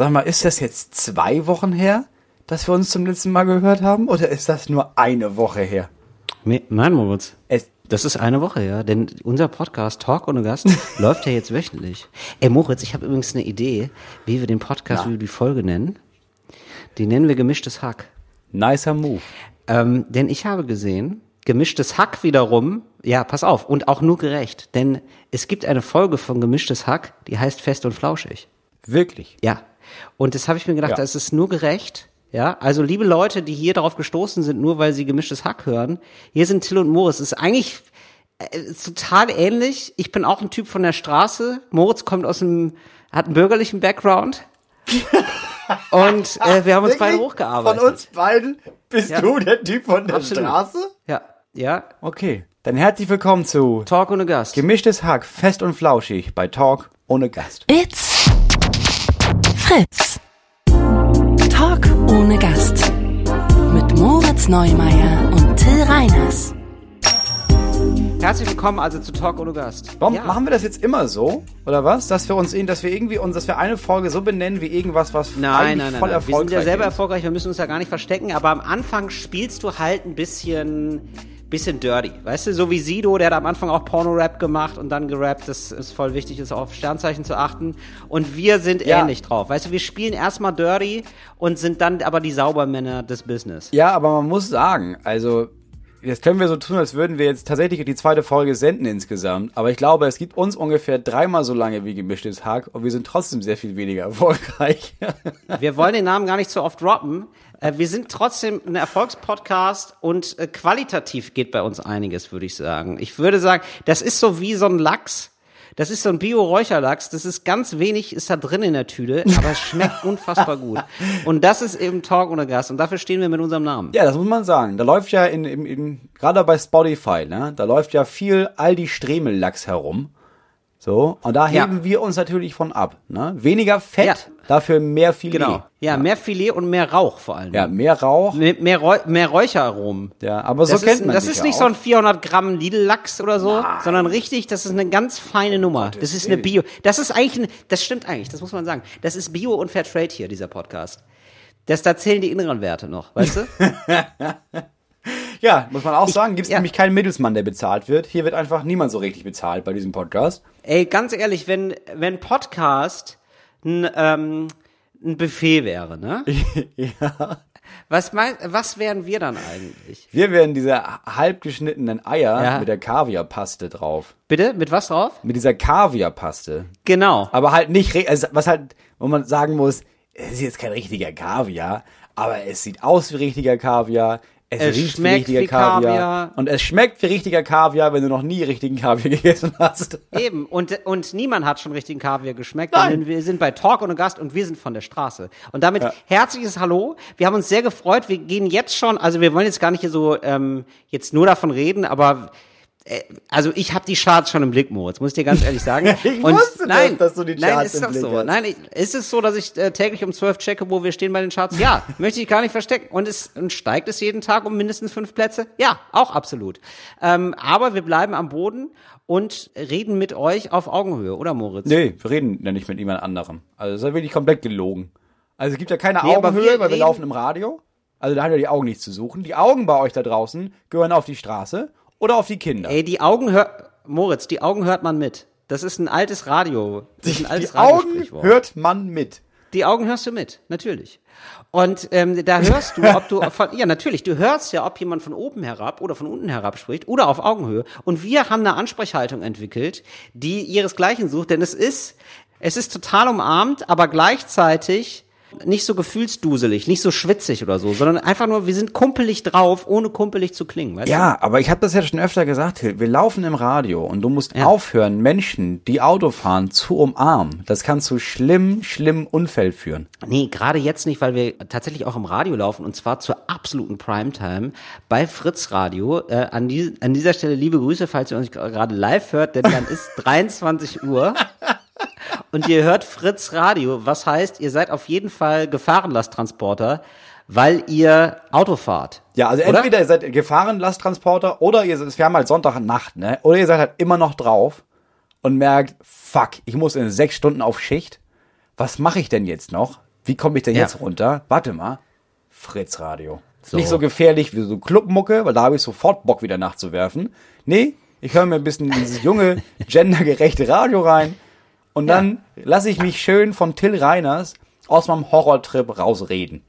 Sag mal, ist das jetzt zwei Wochen her, dass wir uns zum letzten Mal gehört haben? Oder ist das nur eine Woche her? Nee, Nein, Moritz. Es, Das ist eine Woche, ja. Denn unser Podcast Talk ohne Gast läuft ja jetzt wöchentlich. Ey, Moritz, ich habe übrigens eine Idee, wie wir den Podcast, Ja. wie wir die Folge nennen. Die nennen wir gemischtes Hack. nicer Move. Ähm, denn ich habe gesehen, gemischtes Hack wiederum, ja, pass auf, und auch nur gerecht. Denn es gibt eine Folge von gemischtes Hack, die heißt Fest und Flauschig. Wirklich. Ja. Und das habe ich mir gedacht, Ja. das ist nur gerecht. Ja, also liebe Leute, die hier darauf gestoßen sind, nur weil sie gemischtes Hack hören, hier sind Till und Moritz. Es ist eigentlich äh, ist total ähnlich. Ich bin auch ein Typ von der Straße. Moritz kommt aus einem, hat einen bürgerlichen Background. und äh, wir haben uns beide Wirklich? hochgearbeitet. Von uns beiden bist Ja. du der Typ von der Absolut. Straße? Ja, ja. Okay. Dann herzlich willkommen zu Talk ohne Gast. Gemischtes Hack, fest und flauschig bei Talk ohne Gast. It's Fritz. Talk ohne Gast. Mit Moritz Neumeier und Till Reiners. Herzlich willkommen also zu Talk ohne Gast. Warum ja. machen wir das jetzt immer so? Oder was? Dass wir uns, dass wir irgendwie uns, dass wir eine Folge so benennen wie irgendwas, was Nein, eigentlich nein, nein, voll nein. Wir erfolgreich sind ja selber ist. erfolgreich, wir müssen uns ja gar nicht verstecken, aber am Anfang spielst du halt ein bisschen, bisschen dirty. Weißt du, so wie Sido, der hat am Anfang auch Porno-Rap gemacht und dann gerappt, das ist voll wichtig, ist auf Sternzeichen zu achten. Und wir sind Ja. ähnlich drauf. Weißt du, wir spielen erstmal dirty und sind dann aber die Saubermänner des Business. Ja, aber man muss sagen, also jetzt können wir so tun, als würden wir jetzt tatsächlich die zweite Folge senden insgesamt. Aber ich glaube, es gibt uns ungefähr dreimal so lange wie gemischtes Hack und wir sind trotzdem sehr viel weniger erfolgreich. Wir wollen den Namen gar nicht so oft droppen. Äh, Wir sind trotzdem ein Erfolgspodcast und äh, qualitativ geht bei uns einiges, würde ich sagen. Ich würde sagen, das ist so wie so ein Lachs. Das ist so ein Bio-Räucherlachs. Das ist ganz wenig, ist da drin in der Tüte, aber es schmeckt unfassbar gut. Und das ist eben Talk ohne Gast. Und dafür stehen wir mit unserem Namen. ja, das muss man sagen. Da läuft ja in, in, in gerade bei Spotify, ne, da läuft ja viel Aldi Stremellachs herum. So, und da Ja. heben wir uns natürlich von ab. Ne? Weniger Fett, Ja. dafür mehr Filet. Genau. Ja, mehr Filet und mehr Rauch vor allem. Ja, mehr Rauch. Mehr, mehr, mehr Räucheraromen. Ja, aber so das kennt ist, man Das ist ja nicht auch. so ein 400 Gramm Lidl-Lachs oder so, sondern richtig, das ist eine ganz feine Nummer. Das ist eine Bio. Das ist eigentlich, eine, das stimmt eigentlich, das muss man sagen. Das ist Bio und Fairtrade hier, dieser Podcast. Das, da zählen die inneren Werte noch, weißt du? Ja, muss man auch sagen, gibt es ja. nämlich keinen Mittelsmann, der bezahlt wird. Hier wird einfach niemand so richtig bezahlt bei diesem Podcast. Ey, ganz ehrlich, wenn, wenn Podcast ein, ähm, ein Buffet wäre, ne? ja. Was mein, was wären wir dann eigentlich? Wir werden diese halb geschnittenen Eier Ja. mit der Kaviarpaste drauf. Bitte? Mit was drauf? Mit dieser Kaviarpaste. Genau. Aber halt nicht, also was halt, wo man sagen muss, es ist jetzt kein richtiger Kaviar, aber es sieht aus wie richtiger Kaviar. Es, Es riecht wie schmeckt richtiger wie Kaviar. Kaviar. Und es schmeckt wie richtiger Kaviar, wenn du noch nie richtigen Kaviar gegessen hast. Eben, und, und niemand hat schon richtigen Kaviar geschmeckt, Nein. denn wir sind bei Talk ohne Gast und wir sind von der Straße. Und damit herzliches Hallo. Wir haben uns sehr gefreut. Wir gehen jetzt schon, also wir wollen jetzt gar nicht hier so ähm, jetzt nur davon reden, aber also ich habe die Charts schon im Blick, Moritz, muss ich dir ganz ehrlich sagen. Ich und wusste das, nein, dass du die nein, Charts ist im doch Blick so. hast. Nein, ist es so, dass ich äh, täglich um zwölf checke, wo wir stehen bei den Charts? Ja, möchte ich gar nicht verstecken. Und, es, und steigt es jeden Tag um mindestens fünf Plätze? Ja, auch absolut. Ähm, aber wir bleiben am Boden und reden mit euch auf Augenhöhe, oder Moritz? Nee, wir reden ja nicht mit jemand anderem. Also das ist ja wirklich komplett gelogen. Also es gibt ja keine Nee, Augenhöhe, wir weil wir laufen im Radio. Also da haben ja die Augen nichts zu suchen. Die Augen bei euch da draußen gehören auf die Straße oder auf die Kinder. Ey, die Augen hört, Moritz, die Augen hört man mit. Das ist ein altes Radio. Das ist ein altes die Augen hört man mit. Die Augen hörst du mit, natürlich. Und ähm, da hörst du, ob du von, ja natürlich, du hörst ja, ob jemand von oben herab oder von unten herab spricht oder auf Augenhöhe. Und wir haben eine Ansprechhaltung entwickelt, die ihresgleichen sucht, denn es ist, es ist total umarmt, aber gleichzeitig nicht so gefühlsduselig, nicht so schwitzig oder so, sondern einfach nur, wir sind kumpelig drauf, ohne kumpelig zu klingen, weißt du? Ja, aber ich habe das ja schon öfter gesagt, Till. Wir laufen im Radio und du musst Ja. aufhören, Menschen, die Auto fahren, zu umarmen. Das kann zu schlimm, schlimmen Unfällen führen. Nee, gerade jetzt nicht, weil wir tatsächlich auch im Radio laufen und zwar zur absoluten Primetime bei Fritz Radio. Äh, an, die, an dieser Stelle liebe Grüße, falls ihr uns gerade live hört, denn dann ist 23 Uhr und ihr hört Fritz Radio. Was heißt, ihr seid auf jeden Fall Gefahrenlasttransporter, weil ihr Auto fahrt. Ja, also Oder? entweder ihr seid Gefahrenlasttransporter oder ihr seid, wir haben halt Sonntagnacht, ne? Oder ihr seid halt immer noch drauf und merkt, fuck, ich muss in sechs Stunden auf Schicht. Was mache ich denn jetzt noch? Wie komme ich denn Ja. jetzt runter? Warte mal. Fritz Radio. Nicht so gefährlich wie so Clubmucke, weil da habe ich sofort Bock wieder nachzuwerfen. Nee, ich höre mir ein bisschen dieses junge, gendergerechte Radio rein und dann lasse ich mich schön von Till Reiners aus meinem Horrortrip rausreden.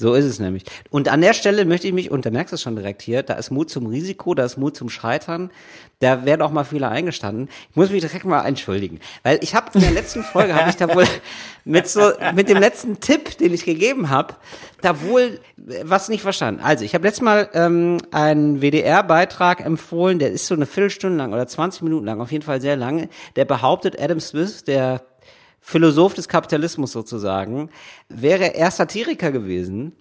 So ist es nämlich. Und an der Stelle möchte ich mich, und da merkst du es schon direkt hier, da ist Mut zum Risiko, da ist Mut zum Scheitern, da werden auch mal Fehler eingestanden. Ich muss mich direkt mal entschuldigen, weil ich habe in der letzten Folge, habe ich da wohl mit so mit dem letzten Tipp, den ich gegeben habe, da wohl äh, was nicht verstanden. Also ich habe letztes Mal ähm, einen WDR-Beitrag empfohlen, der ist so eine Viertelstunde lang oder 20 Minuten lang, auf jeden Fall sehr lange, der behauptet, Adam Smith, der Philosoph des Kapitalismus sozusagen, wäre er Satiriker gewesen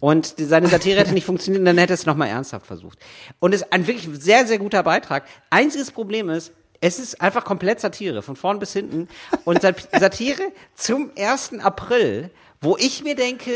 und seine Satire hätte nicht funktioniert, und dann hätte es nochmal ernsthaft versucht. Und es ist ein wirklich sehr, sehr guter Beitrag. Einziges Problem ist, es ist einfach komplett Satire, von vorn bis hinten. Und Sat- Satire zum 1. April, wo ich mir denke,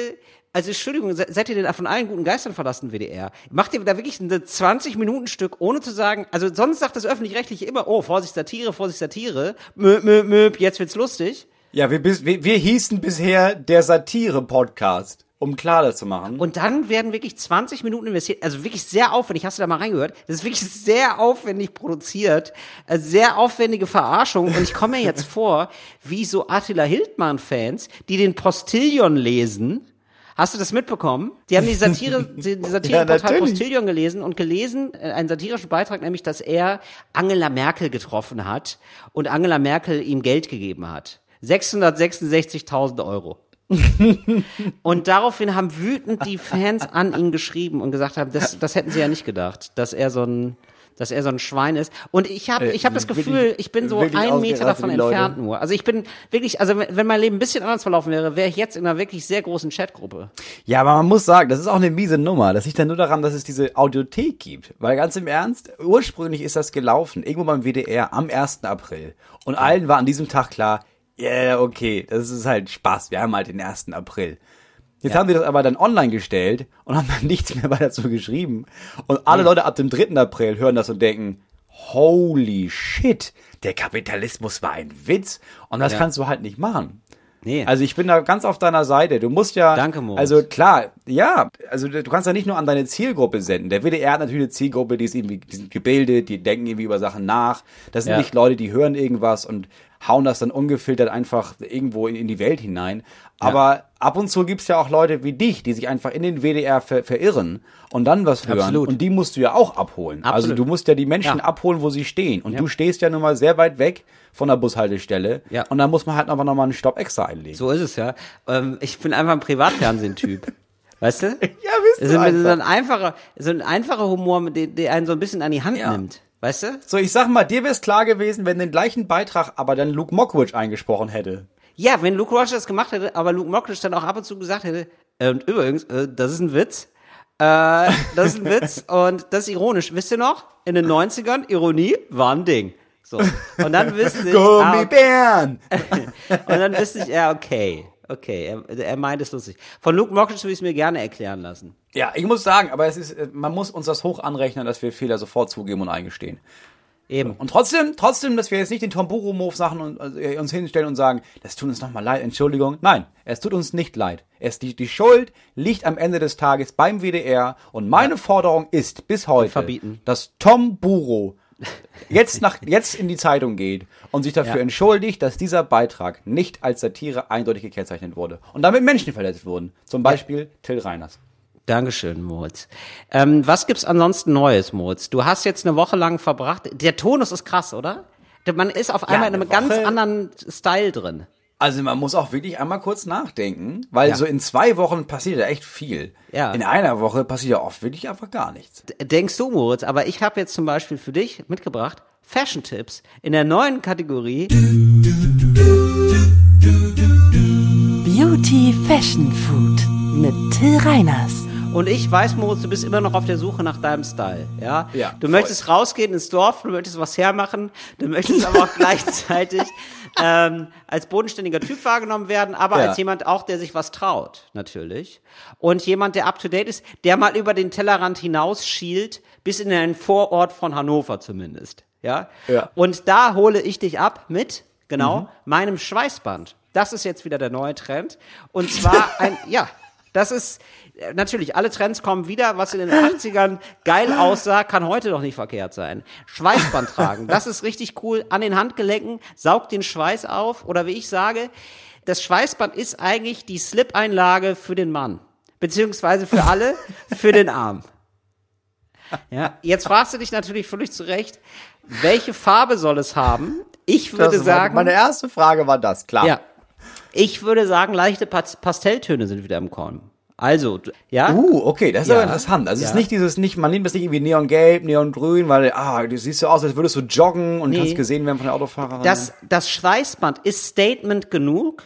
also Entschuldigung, se- seid ihr denn von allen guten Geistern verlassen, WDR? Macht ihr da wirklich ein 20-Minuten-Stück, ohne zu sagen, also sonst sagt das Öffentlich-Rechtliche immer, oh, Vorsicht, Satire, Vorsicht, Satire, möp, möp, möp, jetzt wird's lustig. Ja, wir, wir, wir hießen bisher der Satire-Podcast, um klar das zu machen. Und dann werden wirklich 20 Minuten investiert, also wirklich sehr aufwendig, hast du da mal reingehört? Das ist wirklich sehr aufwendig produziert, äh, sehr aufwendige Verarschung und ich komme mir jetzt vor, wie so Attila Hildmann-Fans, die den Postillion lesen, Hast du das mitbekommen? Die haben die Satire, die Satireportal natürlich. Postillion gelesen und gelesen, äh, einen satirischen Beitrag, nämlich, dass er Angela Merkel getroffen hat und Angela Merkel ihm Geld gegeben hat. 666.000 Euro. Und daraufhin haben wütend die Fans an ihn geschrieben und gesagt haben, das, das hätten sie ja nicht gedacht, dass er so ein, dass er so ein Schwein ist. Und ich habe, ich habe das Gefühl, ich bin so einen Meter davon entfernt nur. Also ich bin wirklich, also wenn mein Leben ein bisschen anders verlaufen wäre, wäre ich jetzt in einer wirklich sehr großen Chatgruppe. Ja, aber man muss sagen, das ist auch eine miese Nummer. Das liegt ja nur daran, dass es diese Audiothek gibt. Weil ganz im Ernst, ursprünglich ist das gelaufen, irgendwo beim WDR am 1. April. Und allen war an diesem Tag klar, ja, yeah, okay, das ist halt Spaß, wir haben halt den 1. April. Jetzt haben sie das aber dann online gestellt und haben dann nichts mehr weiter dazu geschrieben. Und alle Leute ab dem 3. April hören das und denken, holy shit, der Kapitalismus war ein Witz. Und das Ja. kannst du halt nicht machen. Nee. Also ich bin da ganz auf deiner Seite. Du musst ja. Danke, Moritz. Also klar, ja, also du kannst ja nicht nur an deine Zielgruppe senden. Der WDR hat natürlich eine Zielgruppe, die ist irgendwie, die sind gebildet, die denken irgendwie über Sachen nach. Das sind Ja. nicht Leute, die hören irgendwas und hauen das dann ungefiltert einfach irgendwo in, in die Welt hinein. Aber ab und zu gibt's ja auch Leute wie dich, die sich einfach in den WDR ver verirren und dann was hören. Absolut. Und die musst du ja auch abholen. Also Absolut. du musst ja die Menschen Ja. abholen, wo sie stehen. Und du stehst ja nun mal sehr weit weg von der Bushaltestelle. Ja. Und dann muss man halt einfach nochmal einen Stopp extra einlegen. So ist es ja. Ähm, ich bin einfach ein Privatfernsehen-Typ. Weißt du? Ja, bist du so, einfach. so ein einfacher, so ein einfacher Humor, dem- der einen so ein bisschen an die Hand Ja. nimmt. Weißt du? So, ich sag mal, dir wär's klar gewesen, wenn den gleichen Beitrag aber dann Luke Mockridge eingesprochen hätte. Ja, wenn Luke Roche das gemacht hätte, aber Luke Mockridge dann auch ab und zu gesagt hätte, äh, und übrigens, äh, das ist ein Witz. Äh, das ist ein Witz und das ist ironisch. Wisst ihr noch? In den 90ern, Ironie war ein Ding. So. Und dann wüsste ich, ah, Gummibären! und dann wüsste ich, ja, okay. Okay, er, er meint es lustig. Von Luke Mockridge würde ich es mir gerne erklären lassen. Ja, ich muss sagen, aber es ist, äh, man muss uns das hoch anrechnen, dass wir Fehler sofort zugeben und eingestehen. Eben. Und trotzdem, trotzdem, dass wir jetzt nicht den Tom Buro-Move Sachen und, äh, uns hinstellen und sagen, das tut uns nochmal leid, Entschuldigung. Nein, es tut uns nicht leid. Es, die, die Schuld liegt am Ende des Tages beim WDR und meine Forderung ist bis heute, Verbieten. dass Tom Buro jetzt nach, jetzt in die Zeitung geht und sich dafür Ja. entschuldigt, dass dieser Beitrag nicht als Satire eindeutig gekennzeichnet wurde und damit Menschen verletzt wurden. Zum Beispiel Till Reiners. Dankeschön, Moritz. Ähm, was gibt's ansonsten Neues, Moritz? Du hast jetzt eine Woche lang verbracht. Der Tonus ist krass, oder? Man ist auf einmal in eine einem ganz Woche. anderen Style drin. Also man muss auch wirklich einmal kurz nachdenken, weil Ja. so in zwei Wochen passiert ja echt viel. Ja. In einer Woche passiert ja oft wirklich einfach gar nichts. Denkst du, Moritz? Aber ich habe jetzt zum Beispiel für dich mitgebracht Fashion-Tipps in der neuen Kategorie Beauty Fashion Food mit Till Reiners. Und ich weiß, Moritz, du bist immer noch auf der Suche nach deinem Style, ja? Ja, Du voll. möchtest rausgehen ins Dorf, du möchtest was hermachen, du möchtest aber auch gleichzeitig ähm, als bodenständiger Typ wahrgenommen werden, aber Ja. als jemand auch, der sich was traut, natürlich. Und jemand, der up to date ist, der mal über den Tellerrand hinausschielt, bis in einen Vorort von Hannover zumindest, ja? Ja. Und da hole ich dich ab mit, genau, meinem Schweißband. Das ist jetzt wieder der neue Trend. Und zwar ein, ja, das ist, äh, natürlich, alle Trends kommen wieder. Was in den 80ern geil aussah, kann heute doch nicht verkehrt sein. Schweißband tragen, das ist richtig cool. An den Handgelenken, saugt den Schweiß auf. Oder wie ich sage, das Schweißband ist eigentlich die Slip-Einlage für den Mann. Beziehungsweise für alle, für den Arm. Ja, jetzt fragst du dich natürlich völlig zu Recht, welche Farbe soll es haben? Ich würde Das sagen, Meine erste Frage war das, klar. ja, ich würde sagen, leichte Pas- Pastelltöne sind wieder im Kommen. Also, ja, Uh, okay, das ist Ja. aber interessant. Also es Ja. ist nicht dieses, nicht, man nimmt das nicht irgendwie neongelb, neongrün, weil, ah, du siehst so aus, als würdest du joggen und Nee. kannst gesehen werden von der Autofahrerin. das, das Schweißband ist Statement genug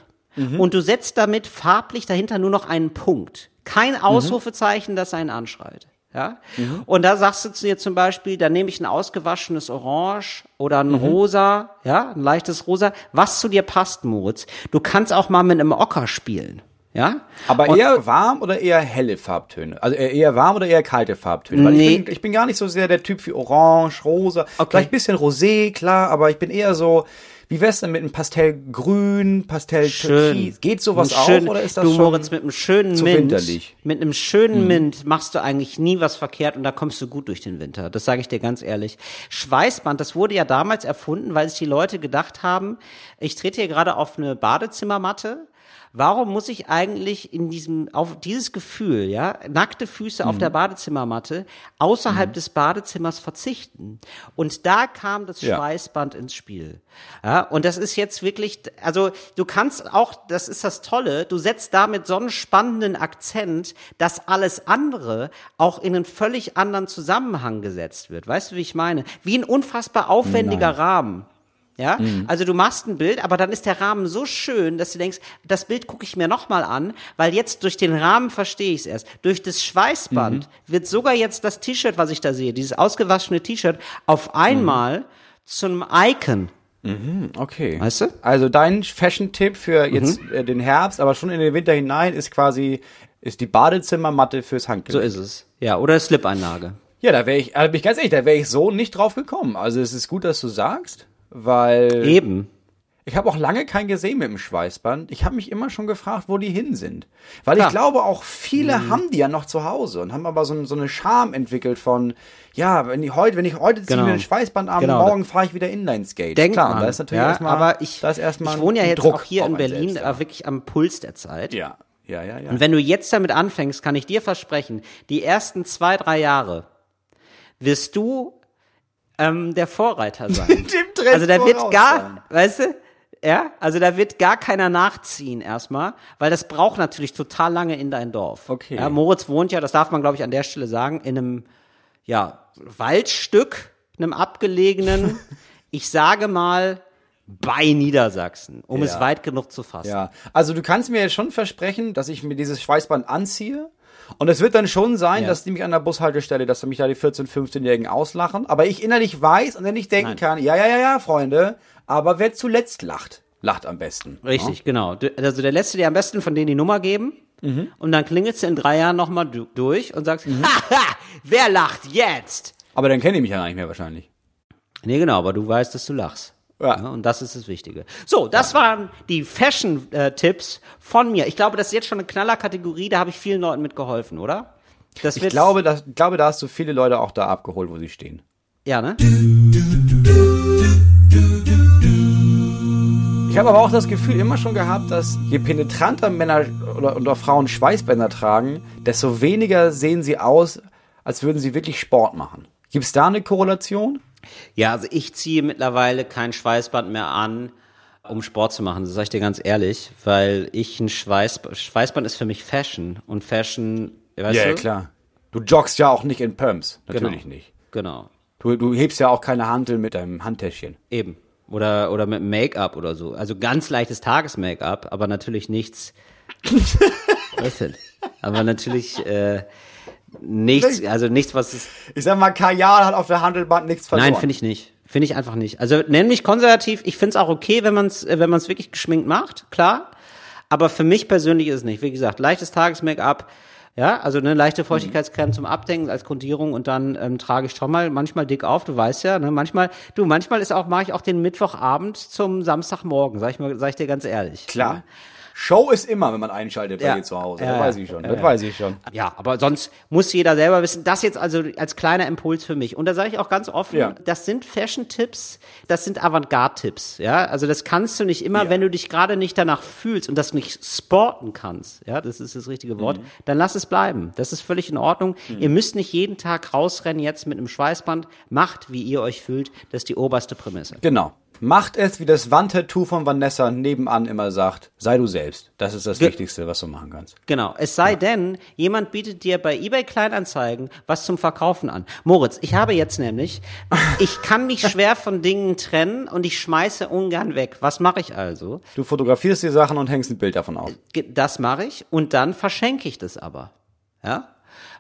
und du setzt damit farblich dahinter nur noch einen Punkt. Kein Ausrufezeichen, das einen anschreit. Ja? Und da sagst du zu dir zum Beispiel, da nehme ich ein ausgewaschenes Orange oder ein Rosa, ja, ein leichtes Rosa, was zu dir passt, Moritz. Du kannst auch mal mit einem Ocker spielen. Ja? aber Und- eher warm oder eher helle Farbtöne? Also eher eher warm oder eher kalte Farbtöne? Weil Nee. ich, bin, ich bin gar nicht so sehr der Typ für Orange, Rosa, Okay. vielleicht ein bisschen Rosé, klar, aber ich bin eher so, wie wär's denn mit einem Pastellgrün, Pastell Schön. Geht sowas schön, auch oder ist das du, schon Moritz, mit einem schönen zu Mint, winterlich? Mhm. mit einem schönen Mint machst du eigentlich nie was verkehrt und da kommst du gut durch den Winter. Das sage ich dir ganz ehrlich. Schweißband, das wurde ja damals erfunden, weil sich die Leute gedacht haben, ich trete hier gerade auf eine Badezimmermatte. Warum muss ich eigentlich in diesem, auf dieses Gefühl, ja, nackte Füße auf Mhm. der Badezimmermatte außerhalb des Badezimmers verzichten? Und da kam das Ja. Schweißband ins Spiel. Ja, und das ist jetzt wirklich, also du kannst auch, das ist das Tolle, du setzt damit so einen spannenden Akzent, dass alles andere auch in einen völlig anderen Zusammenhang gesetzt wird. Weißt du, wie ich meine? Wie ein unfassbar aufwendiger Rahmen. Ja, also du machst ein Bild, aber dann ist der Rahmen so schön, dass du denkst, das Bild gucke ich mir nochmal an, weil jetzt durch den Rahmen verstehe ich es erst. Durch das Schweißband wird sogar jetzt das T-Shirt, was ich da sehe, dieses ausgewaschene T-Shirt, auf einmal zum Icon. Okay. Weißt du? Also dein Fashion-Tipp für jetzt Mhm. äh, den Herbst, aber schon in den Winter hinein, ist quasi ist die Badezimmermatte fürs So Handgelenk. ist es. Ja, oder Slip-Einlage. ja, da wäre ich, also bin ich ganz ehrlich, da wäre ich so nicht drauf gekommen. Also es ist gut, dass du sagst, weil Eben. ich habe auch lange keinen gesehen mit dem Schweißband. Ich habe mich immer schon gefragt, wo die hin sind. Weil ich Klar. glaube, auch viele haben die ja noch zu Hause und haben aber so, so eine Scham entwickelt von, ja, wenn ich heute, wenn ich heute ziehe Genau. mir ein Schweißband an, Genau. morgen fahre ich wieder Inline-Skate. Denkt Klar, man. da ist natürlich ja, erstmal, aber ich, da ist erstmal ich wohne ja jetzt Druck auch hier in Berlin, selbst, äh, wirklich am Puls der Zeit. Ja, ja, ja, ja. Und wenn du jetzt damit anfängst, kann ich dir versprechen, die ersten zwei, drei Jahre wirst du ähm, der Vorreiter sein. Dem Trend also da wird gar, sein. weißt du, ja, also da wird gar keiner nachziehen erstmal, weil das braucht natürlich total lange in dein Dorf. Okay. Ja, Moritz wohnt ja, das darf man glaube ich an der Stelle sagen, in einem ja, Waldstück, einem abgelegenen, ich sage mal bei Niedersachsen, um es Ja. weit genug zu fassen. Ja, also du kannst mir jetzt schon versprechen, dass ich mir dieses Schweißband anziehe. Und es wird dann schon sein, Ja. dass die mich an der Bushaltestelle, dass mich da die 14-, 15-Jährigen auslachen. Aber ich innerlich weiß und dann nicht denken Nein. kann, ja, ja, ja, ja, Freunde, aber wer zuletzt lacht, lacht am besten. Richtig, genau. Du- Also der lässt dir am besten von denen die Nummer geben und dann klingelst du in drei Jahren nochmal du durch und sagst, haha, wer lacht jetzt? Aber dann kenne ich mich ja gar nicht mehr wahrscheinlich. Nee, genau, aber du weißt, dass du lachst. Ja. und das ist das Wichtige. So, das waren die Fashion-Tipps von mir. Ich glaube, das ist jetzt schon eine Knallerkategorie, da habe ich vielen Leuten mitgeholfen, oder? Das Ich glaube, ich glaube, da hast du viele Leute auch da abgeholt, wo sie stehen. Ja, ne? Ich habe aber auch das Gefühl immer schon gehabt, dass je penetranter Männer oder, oder Frauen Schweißbänder tragen, desto weniger sehen sie aus, als würden sie wirklich Sport machen. Gibt es da eine Korrelation? Ja, also ich ziehe mittlerweile kein Schweißband mehr an, um Sport zu machen. Das sage ich dir ganz ehrlich, weil ich ein Schweißband, Schweißband ist für mich Fashion und Fashion, weißt ja, du? ja, klar. Du joggst ja auch nicht in Pumps. Natürlich Genau. nicht. Genau, Du, du hebst ja auch keine Hantel mit deinem Handtäschchen. eben. Oder, oder mit Make-up oder so. Also ganz leichtes Tages-Make-up, aber natürlich nichts. Was denn? Aber natürlich äh, nichts, also nichts, was es Ich sag mal, Kajal hat auf der Handelband nichts verloren. Nein, finde ich nicht. Finde ich einfach nicht. Also nenn mich konservativ. Ich finde es auch okay, wenn man es wenn man's wirklich geschminkt macht, klar. Aber für mich persönlich ist es nicht. Wie gesagt, leichtes Tages-Make-up Ja, also eine leichte Feuchtigkeitscreme zum Abdenken als Grundierung und dann ähm, trage ich schon mal manchmal dick auf, du weißt ja, ne, manchmal, du, manchmal ist auch, mache ich auch den Mittwochabend zum Samstagmorgen, sag ich mal, sag ich dir ganz ehrlich. Klar. Show ist immer, wenn man einschaltet bei Ja. dir zu Hause. Ja, das ja. weiß ich schon. Das weiß ich schon. Ja, aber sonst muss jeder selber wissen. Das jetzt also als kleiner Impuls für mich. Und da sage ich auch ganz offen, Ja. das sind Fashion-Tipps, das sind Avantgarde-Tipps. Ja, also das kannst du nicht immer, Ja. wenn du dich gerade nicht danach fühlst und das nicht sporten kannst. Ja, das ist das richtige Wort. Mhm. Dann lass es bleiben. Das ist völlig in Ordnung. Ihr müsst nicht jeden Tag rausrennen jetzt mit einem Schweißband. Macht, wie ihr euch fühlt. Das ist die oberste Prämisse. Genau. Macht es, wie das Wandtattoo von Vanessa nebenan immer sagt. Sei du selbst. Das ist das Ge- Wichtigste, was du machen kannst. Genau. Es sei denn, jemand bietet dir bei eBay Kleinanzeigen was zum Verkaufen an. Moritz, ich habe jetzt nämlich, ich kann mich schwer von Dingen trennen und ich schmeiße ungern weg. Was mache ich also? Du fotografierst die Sachen und hängst ein Bild davon auf. Ge- Das mache ich und dann verschenke ich das aber. Ja?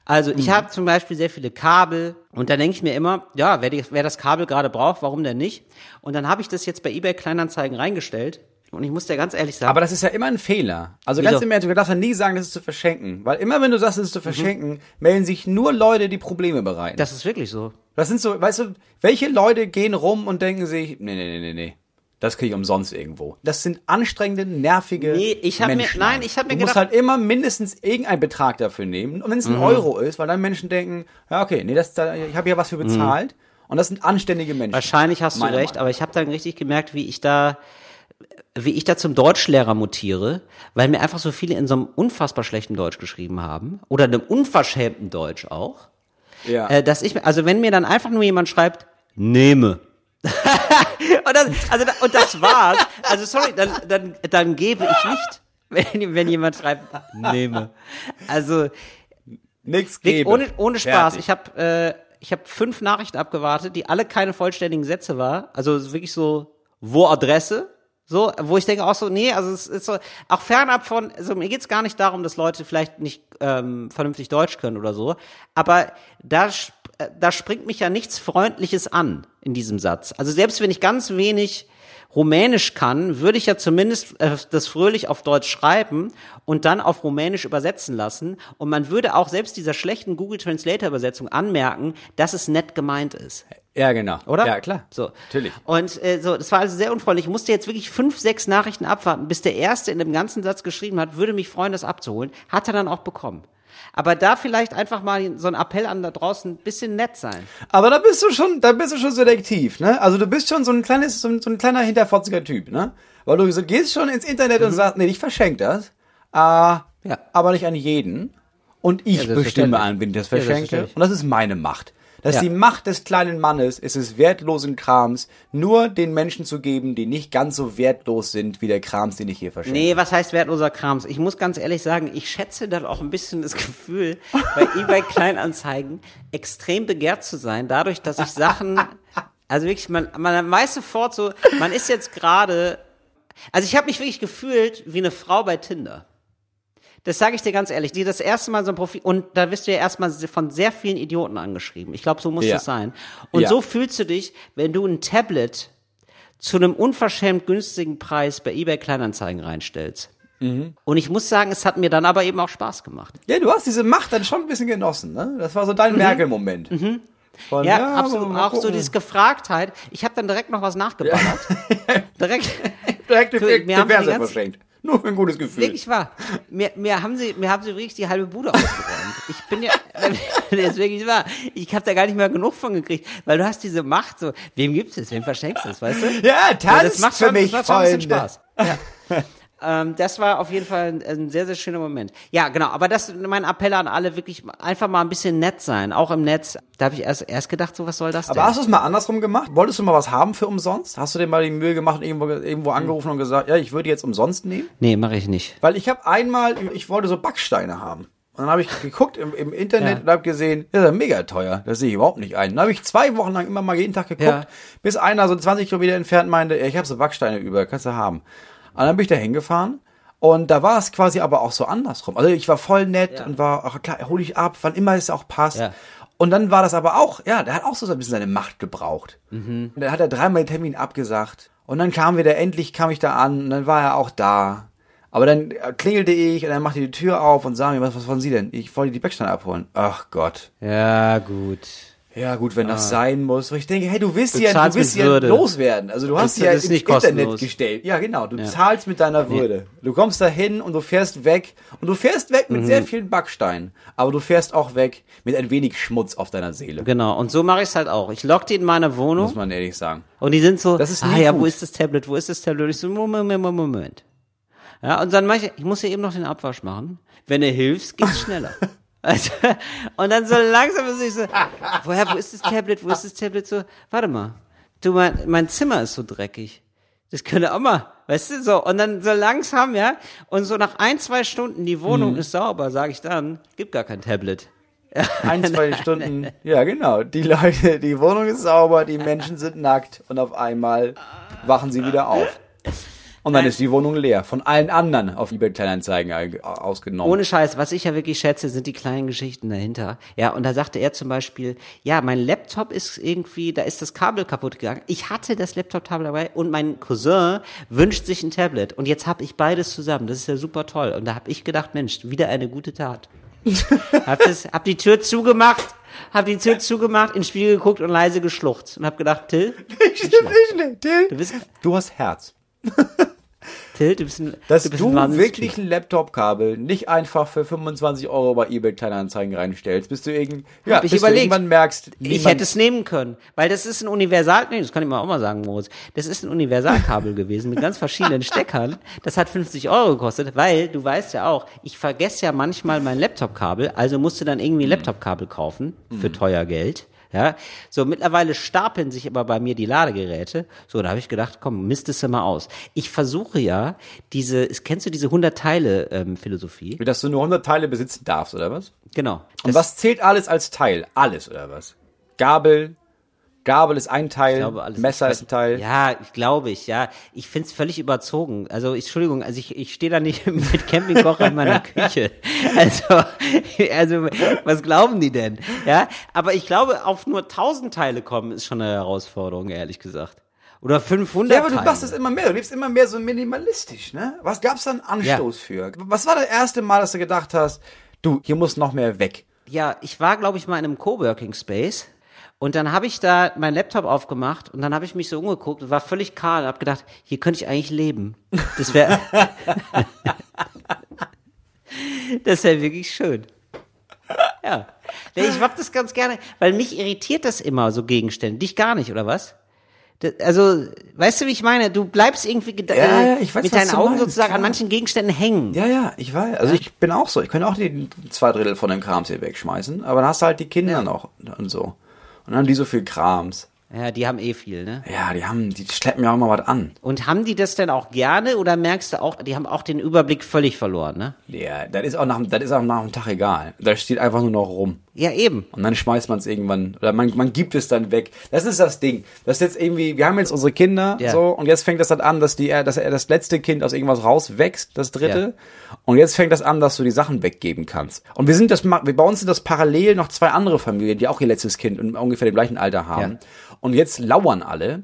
Also ich habe zum Beispiel sehr viele Kabel und da denke ich mir immer, ja, wer, die, wer das Kabel gerade braucht, warum denn nicht? Und dann habe ich das jetzt bei eBay Kleinanzeigen reingestellt und ich muss dir ganz ehrlich sagen, Aber das ist ja immer ein Fehler. Also Wieso? ganz im Ernst, du darfst ja nie sagen, das ist zu verschenken. Weil immer wenn du sagst, das ist zu verschenken, melden sich nur Leute, die Probleme bereiten. das ist wirklich so. Das sind so, weißt du, welche Leute gehen rum und denken sich, nee, nee, nee, nee, nee. Das kriege ich umsonst irgendwo. Das sind anstrengende, nervige Nee, ich hab mir- Menschen. nein, ich hab mir Du musst gedacht- halt immer mindestens irgendeinen Betrag dafür nehmen. Und wenn es ein Euro ist, weil dann Menschen denken, ja, okay, nee, das, da, ich habe ja was für bezahlt. Und das sind anständige Menschen. Wahrscheinlich hast du recht, Meinung. aber ich habe dann richtig gemerkt, wie ich da wie ich da zum Deutschlehrer mutiere, weil mir einfach so viele in so einem unfassbar schlechten Deutsch geschrieben haben oder einem unverschämten Deutsch auch, Ja. äh, dass ich mir- also wenn mir dann einfach nur jemand schreibt, nehme. Und, das, also, und das war's. Also sorry, dann, dann, dann gebe ich nicht, wenn, wenn jemand schreibt, nehme. Also Wirklich, gebe. ohne, ohne Spaß. Fertig. Ich habe äh, ich hab fünf Nachrichten abgewartet, die alle keine vollständigen Sätze war. Also wirklich so, wo Adresse? So, wo ich denke auch so, nee, also es ist so, auch fernab von, also mir geht's gar nicht darum, dass Leute vielleicht nicht ähm, vernünftig Deutsch können oder so, aber da, da springt mich ja nichts Freundliches an in diesem Satz. Also selbst wenn ich ganz wenig Rumänisch kann, würde ich ja zumindest äh, das fröhlich auf Deutsch schreiben und dann auf Rumänisch übersetzen lassen. Und man würde auch selbst dieser schlechten Google Translator Übersetzung anmerken, dass es nett gemeint ist. Ja, genau. Oder? Ja, klar. So. Natürlich. Und äh, so, das war also sehr unfreundlich. Ich musste jetzt wirklich fünf, sechs Nachrichten abwarten, bis der erste in dem ganzen Satz geschrieben hat, würde mich freuen, das abzuholen. Hat er dann auch bekommen. Aber da vielleicht einfach mal so ein Appell an da draußen, ein bisschen nett sein. Aber da bist du schon, da bist du schon selektiv, ne? Also du bist schon so ein kleines, so ein, so ein kleiner hinterfotziger Typ, ne? Weil du so, gehst schon ins Internet und sagst, nee, ich verschenk das, äh, Ja. aber nicht an jeden. Und ich selbstverständlich. bestimme an, wen ich das Ja, verschenke. selbstverständlich. und das ist meine Macht. Das ist Ja. die Macht des kleinen Mannes, ist es wertlosen Krams, nur den Menschen zu geben, die nicht ganz so wertlos sind wie der Krams, den ich hier verschenke. Nee, was heißt wertloser Krams? Ich muss ganz ehrlich sagen, ich schätze dann auch ein bisschen das Gefühl, bei eBay Kleinanzeigen extrem begehrt zu sein, dadurch, dass ich Sachen, also wirklich, man, man weiß sofort so, man ist jetzt gerade, also ich habe mich wirklich gefühlt wie eine Frau bei Tinder. Das sage ich dir ganz ehrlich, die das erste Mal so ein Profil, und da wirst du ja erstmal von sehr vielen Idioten angeschrieben. Ich glaube, so muss Ja. es sein. Und Ja. so fühlst du dich, wenn du ein Tablet zu einem unverschämt günstigen Preis bei eBay Kleinanzeigen reinstellst. Mhm. Und ich muss sagen, es hat mir dann aber eben auch Spaß gemacht. Ja, du hast diese Macht dann schon ein bisschen genossen, ne? Das war so dein Merkel-Moment. Von, Mhm. Ja, absolut. Auch so gucken. diese Gefragtheit. Ich habe dann direkt noch was nachgeballert. direkt. Direkt Du, den mir haben die Verse verschenkt. Nur für ein gutes Gefühl. Wirklich wahr. Mir, mir, haben sie, mir haben sie wirklich die halbe Bude ausgeräumt. Ich bin ja, das ist wirklich wahr. Ich habe da gar nicht mehr genug von gekriegt, weil du hast diese Macht so, wem gibt's es, wem verschenkst du es, weißt du? Ja, tanzt das macht für schon, mich, das macht schon ein bisschen. Spaß. Ja. ähm, das war auf jeden Fall ein, ein sehr, sehr schöner Moment. Ja, genau, aber das mein Appell an alle, wirklich einfach mal ein bisschen nett sein, auch im Netz. Da habe ich erst, erst gedacht, so was soll das denn? Aber hast du es mal andersrum gemacht? Wolltest du mal was haben für umsonst? Hast du dir mal die Mühe gemacht und irgendwo, irgendwo angerufen und gesagt, ja, ich würde jetzt umsonst nehmen? nee, mache ich nicht. Weil ich habe einmal, ich wollte so Backsteine haben. Und dann habe ich geguckt im, im Internet Ja. und habe gesehen, das ist ja mega teuer. Das sehe ich überhaupt nicht ein. Dann habe ich zwei Wochen lang immer mal jeden Tag geguckt, Ja. bis einer so 20 Kilometer entfernt meinte, ich habe so Backsteine über, kannst du haben. Und dann bin ich da hingefahren und da war es quasi aber auch so andersrum. Also ich war voll nett Ja. und war, ach klar, hol ich ab, wann immer es auch passt. Ja. Und dann war das aber auch, ja, der hat auch so ein bisschen seine Macht gebraucht. Mhm. Und dann hat er dreimal den Termin abgesagt. Und dann kam wieder, endlich kam ich da an und dann war er auch da. Aber dann äh, klingelte ich und dann machte die Tür auf und sah mir, was, was wollen Sie denn? Ich wollte die Backsteine abholen. Ach Gott. Ja, gut. Ja, gut, wenn das sein muss. Ich denke, hey, du willst sie ja, du willst ja Würde. loswerden. Also du hast sie ja ins Internet kostenlos. gestellt. Ja, genau. Du zahlst mit deiner Würde. Du kommst dahin und du fährst weg. Und du fährst weg Mhm. mit sehr vielen Backsteinen. Aber du fährst auch weg mit ein wenig Schmutz auf deiner Seele. Genau. Und so mache ich es halt auch. Ich lock die in meine Wohnung Muss man ehrlich sagen. und die sind so, Das ist ah ja, gut. wo ist das Tablet, wo ist das Tablet? Und ich so, Moment, Moment, Moment. Ja, und dann mache ich, ich muss ja eben noch den Abwasch machen. Wenn du hilfst, geht's schneller. Also, und dann so langsam ist ich so, woher, wo ist das Tablet, wo ist das Tablet so, warte mal, du, mein, mein Zimmer ist so dreckig. Das könnte auch mal, weißt du, so, und dann so langsam, ja, und so nach ein, zwei Stunden, die Wohnung ist sauber, sage ich dann, gibt gar kein Tablet. Ein, zwei Stunden. Ja, genau. Die Leute, die Wohnung ist sauber, die Menschen sind nackt und auf einmal wachen sie wieder auf. Und dann ist die Wohnung leer. Von allen anderen auf eBay Kleinanzeigen ei- ausgenommen. Ohne Scheiß, was ich ja wirklich schätze, sind die kleinen Geschichten dahinter. Ja, und da sagte er zum Beispiel, ja, mein Laptop ist irgendwie, da ist das Kabel kaputt gegangen. Ich hatte das Laptop-Tablet dabei und mein Cousin wünscht sich ein Tablet. Und jetzt habe ich beides zusammen. Das ist ja super toll. Und da habe ich gedacht, Mensch, wieder eine gute Tat. hab, das, hab die Tür zugemacht, hab die Tür zugemacht, ins Spiegel geguckt und leise geschluchzt. Und hab gedacht, Till, Till, du bist, du hast Herz. Till, du bist ein, Dass du du, bist ein Wahnsinnstyp. wirklich ein Laptop-Kabel nicht einfach für 25 Euro bei eBay Kleinanzeigen reinstellst, bis du, irgend, ja, Hab ich bis du überlegt. irgendwann merkst, Ich hätte es nehmen können, weil das ist ein Universal, nee, das kann ich mal auch mal sagen, Moritz. Das ist ein Universalkabel gewesen mit ganz verschiedenen Steckern. Das hat 50 Euro gekostet, weil du weißt ja auch, ich vergesse ja manchmal mein Laptop-Kabel, also musste dann irgendwie ein Laptop-Kabel kaufen für teuer Geld. Ja, so mittlerweile stapeln sich aber bei mir die Ladegeräte. So, da habe ich gedacht, komm, mistest du mal aus. Ich versuche ja diese, kennst du diese 100 Teile ähm, Philosophie? dass du nur 100 Teile besitzen darfst, oder was? Genau. Und was zählt alles als Teil? Alles, oder was? Gabel, Gabel ist ein Teil, glaube, alles Messer ist ein Teil. Ja, ich glaube ich, ja. Ich find's völlig überzogen. Also, ich, Entschuldigung, also ich, ich stehe da nicht mit Campingkocher in meiner Küche. Also, also, was glauben die denn? Ja, aber ich glaube, auf nur 1000 Teile kommen ist schon eine Herausforderung, ehrlich gesagt. Oder 500 Ja, aber du Teile. machst es immer mehr. Du lebst immer mehr so minimalistisch, ne? Was gab's da einen Anstoß für? Was war das erste Mal, dass du gedacht hast, du, hier muss noch mehr weg? Ja, ich war, glaube ich, mal in einem Coworking Space. Und dann habe ich da meinen Laptop aufgemacht und dann habe ich mich so umgeguckt und war völlig kahl und habe gedacht, hier könnte ich eigentlich leben. Das wäre Das wäre wirklich schön. Ja. Ich mag das ganz gerne, weil mich irritiert das immer, so Gegenstände. Dich gar nicht, oder was? Das, also, weißt du, wie ich meine? Du bleibst irgendwie Ja, ja, äh, weiß, mit deinen Augen meinst, sozusagen an manchen Gegenständen hängen. Ja, ja, ich weiß. Also ich bin auch so. Ich könnte auch die zwei Drittel von dem Krams hier wegschmeißen, aber dann hast du halt die Kinder noch und so. Und dann haben die so viel Krams. Ja, die haben eh viel, ne? Ja, die haben, die schleppen ja auch mal was an. Und haben die das denn auch gerne oder merkst du auch, die haben auch den Überblick völlig verloren, ne? Ja, das ist auch nach, das ist auch nach dem Tag egal. Da steht einfach nur noch rum. Ja, eben. Und dann schmeißt man es irgendwann, oder man, man gibt es dann weg. Das ist das Ding. Das ist jetzt irgendwie, wir haben jetzt unsere Kinder, Ja. so, und jetzt fängt das dann an, dass die, dass er das letzte Kind aus irgendwas rauswächst, das dritte. Und jetzt fängt das an, dass du die Sachen weggeben kannst. Und wir sind das, wir bei uns sind das parallel noch zwei andere Familien, die auch ihr letztes Kind in ungefähr dem gleichen Alter haben. Ja. Und jetzt lauern alle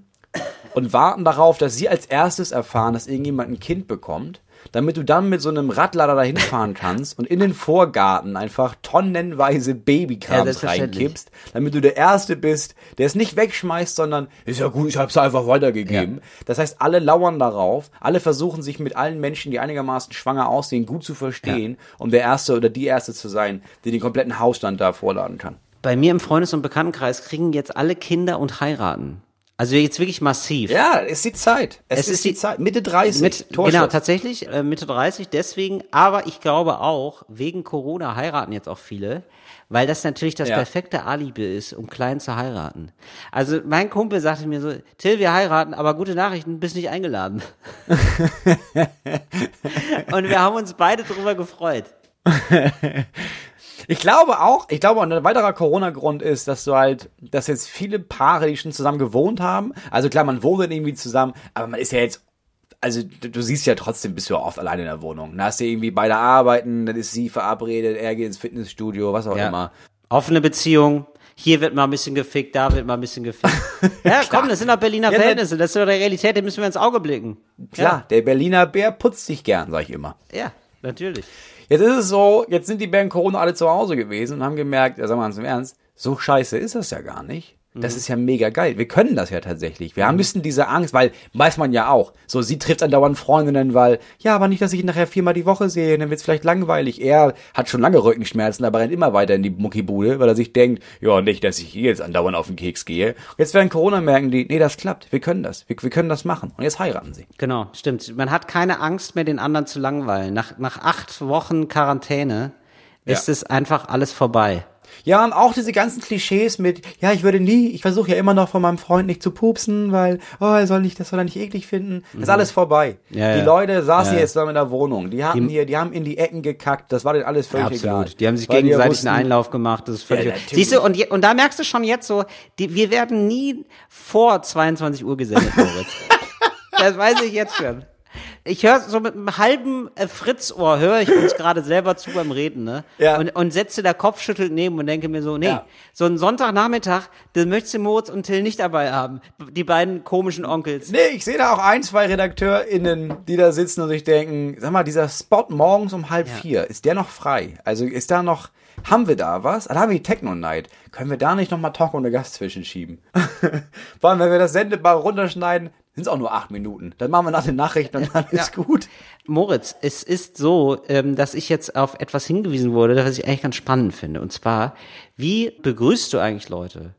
und warten darauf, dass sie als erstes erfahren, dass irgendjemand ein Kind bekommt, damit du dann mit so einem Radlader dahin fahren kannst und in den Vorgarten einfach tonnenweise Ja, Babykrams selbstverständlich. reinkippst, damit du der Erste bist, der es nicht wegschmeißt, sondern ist ja gut, ich hab's einfach weitergegeben. Das heißt, alle lauern darauf, alle versuchen sich mit allen Menschen, die einigermaßen schwanger aussehen, gut zu verstehen, um der Erste oder die Erste zu sein, die den kompletten Hausstand da vorladen kann. Bei mir im Freundes- und Bekanntenkreis kriegen jetzt alle Kinder und heiraten. Also jetzt wirklich massiv. Ja, es ist die Zeit. Es, Es ist, ist die Zeit. Mitte 30. Mit, genau, tatsächlich, äh, Mitte 30, deswegen, aber ich glaube auch, wegen Corona heiraten jetzt auch viele, weil das natürlich das Ja. perfekte Alibi ist, um klein zu heiraten. Also mein Kumpel sagte mir so, Till, wir heiraten, aber gute Nachrichten, bist nicht eingeladen. Und wir haben uns beide drüber gefreut. Ich glaube auch, ich glaube, ein weiterer Corona-Grund ist, dass du halt, dass jetzt viele Paare, die schon zusammen gewohnt haben, also klar, man wohnt dann irgendwie zusammen, aber man ist ja jetzt, also du, siehst ja trotzdem, bist du ja oft alleine in der Wohnung. Dann hast du irgendwie beide arbeiten, dann ist sie verabredet, er geht ins Fitnessstudio, was auch Ja. immer. Offene Beziehung. Hier wird mal ein bisschen gefickt, da wird mal ein bisschen gefickt. Ja, komm, das sind doch Berliner Ja, Verhältnisse. Das ist doch die Realität, die müssen wir ins Auge blicken. Klar, der Berliner Bär putzt sich gern, sag ich immer. Ja, ja natürlich. Jetzt ist es so, jetzt sind die während Corona alle zu Hause gewesen und haben gemerkt, ja, sagen wir mal im Ernst, so scheiße ist das ja gar nicht. Das ist ja mega geil. Wir können das ja tatsächlich. Wir haben müssen diese Angst, weil weiß man ja auch. So, sie trifft andauernd Freundinnen, weil, ja, aber nicht, dass ich ihn nachher viermal die Woche sehe, dann wird's vielleicht langweilig. Er hat schon lange Rückenschmerzen, aber rennt immer weiter in die Muckibude, weil er sich denkt, ja, nicht, dass ich hier jetzt andauernd auf den Keks gehe. Jetzt während Corona merken die, nee, das klappt. Wir können das. Wir, wir können das machen. Und jetzt heiraten sie. Genau, stimmt. Man hat keine Angst mehr, den anderen zu langweilen. Nach, nach acht Wochen Quarantäne ist Ja. es einfach alles vorbei. Ja, und auch diese ganzen Klischees mit, ja, ich würde nie, ich versuche ja immer noch von meinem Freund nicht zu pupsen, weil, oh, er soll nicht, das soll er nicht eklig finden. Das ist alles vorbei. Mhm. Ja, die ja. Leute saßen Ja. jetzt da in der Wohnung, die hatten hier, die haben in die Ecken gekackt, das war denen alles völlig egal. Absolut. Die haben sich Weil die gegenseitig wussten, einen Einlauf gemacht. Das ist völlig. Ja. Siehst du, und, und da merkst du schon jetzt so, die, wir werden nie vor 22 Uhr gesendet, Moritz. das weiß ich jetzt schon. Ich höre so mit einem halben äh, Fritzohr, höre ich uns gerade selber zu beim Reden, ne? Ja. Und, und setze da kopfschüttelt neben und denke mir so, nee, Ja. so einen Sonntagnachmittag, den möchtest du Moritz und Till nicht dabei haben. Die beiden komischen Onkels. Nee, ich sehe da auch ein, zwei RedakteurInnen, die da sitzen und sich denken, sag mal, dieser Spot morgens um halb vier, ist der noch frei? Also ist da noch, haben wir da was? Ah, Da haben wir die Techno-Night. Können wir da nicht nochmal Talk ohne Gast zwischenschieben? Vor allem, wenn wir das Sendebar runterschneiden, sind es auch nur acht Minuten. Dann machen wir nach den Nachrichten und dann ist gut. Moritz, es ist so, ähm, dass ich jetzt auf etwas hingewiesen wurde, was ich eigentlich ganz spannend finde. Und zwar, wie begrüßt du eigentlich Leute?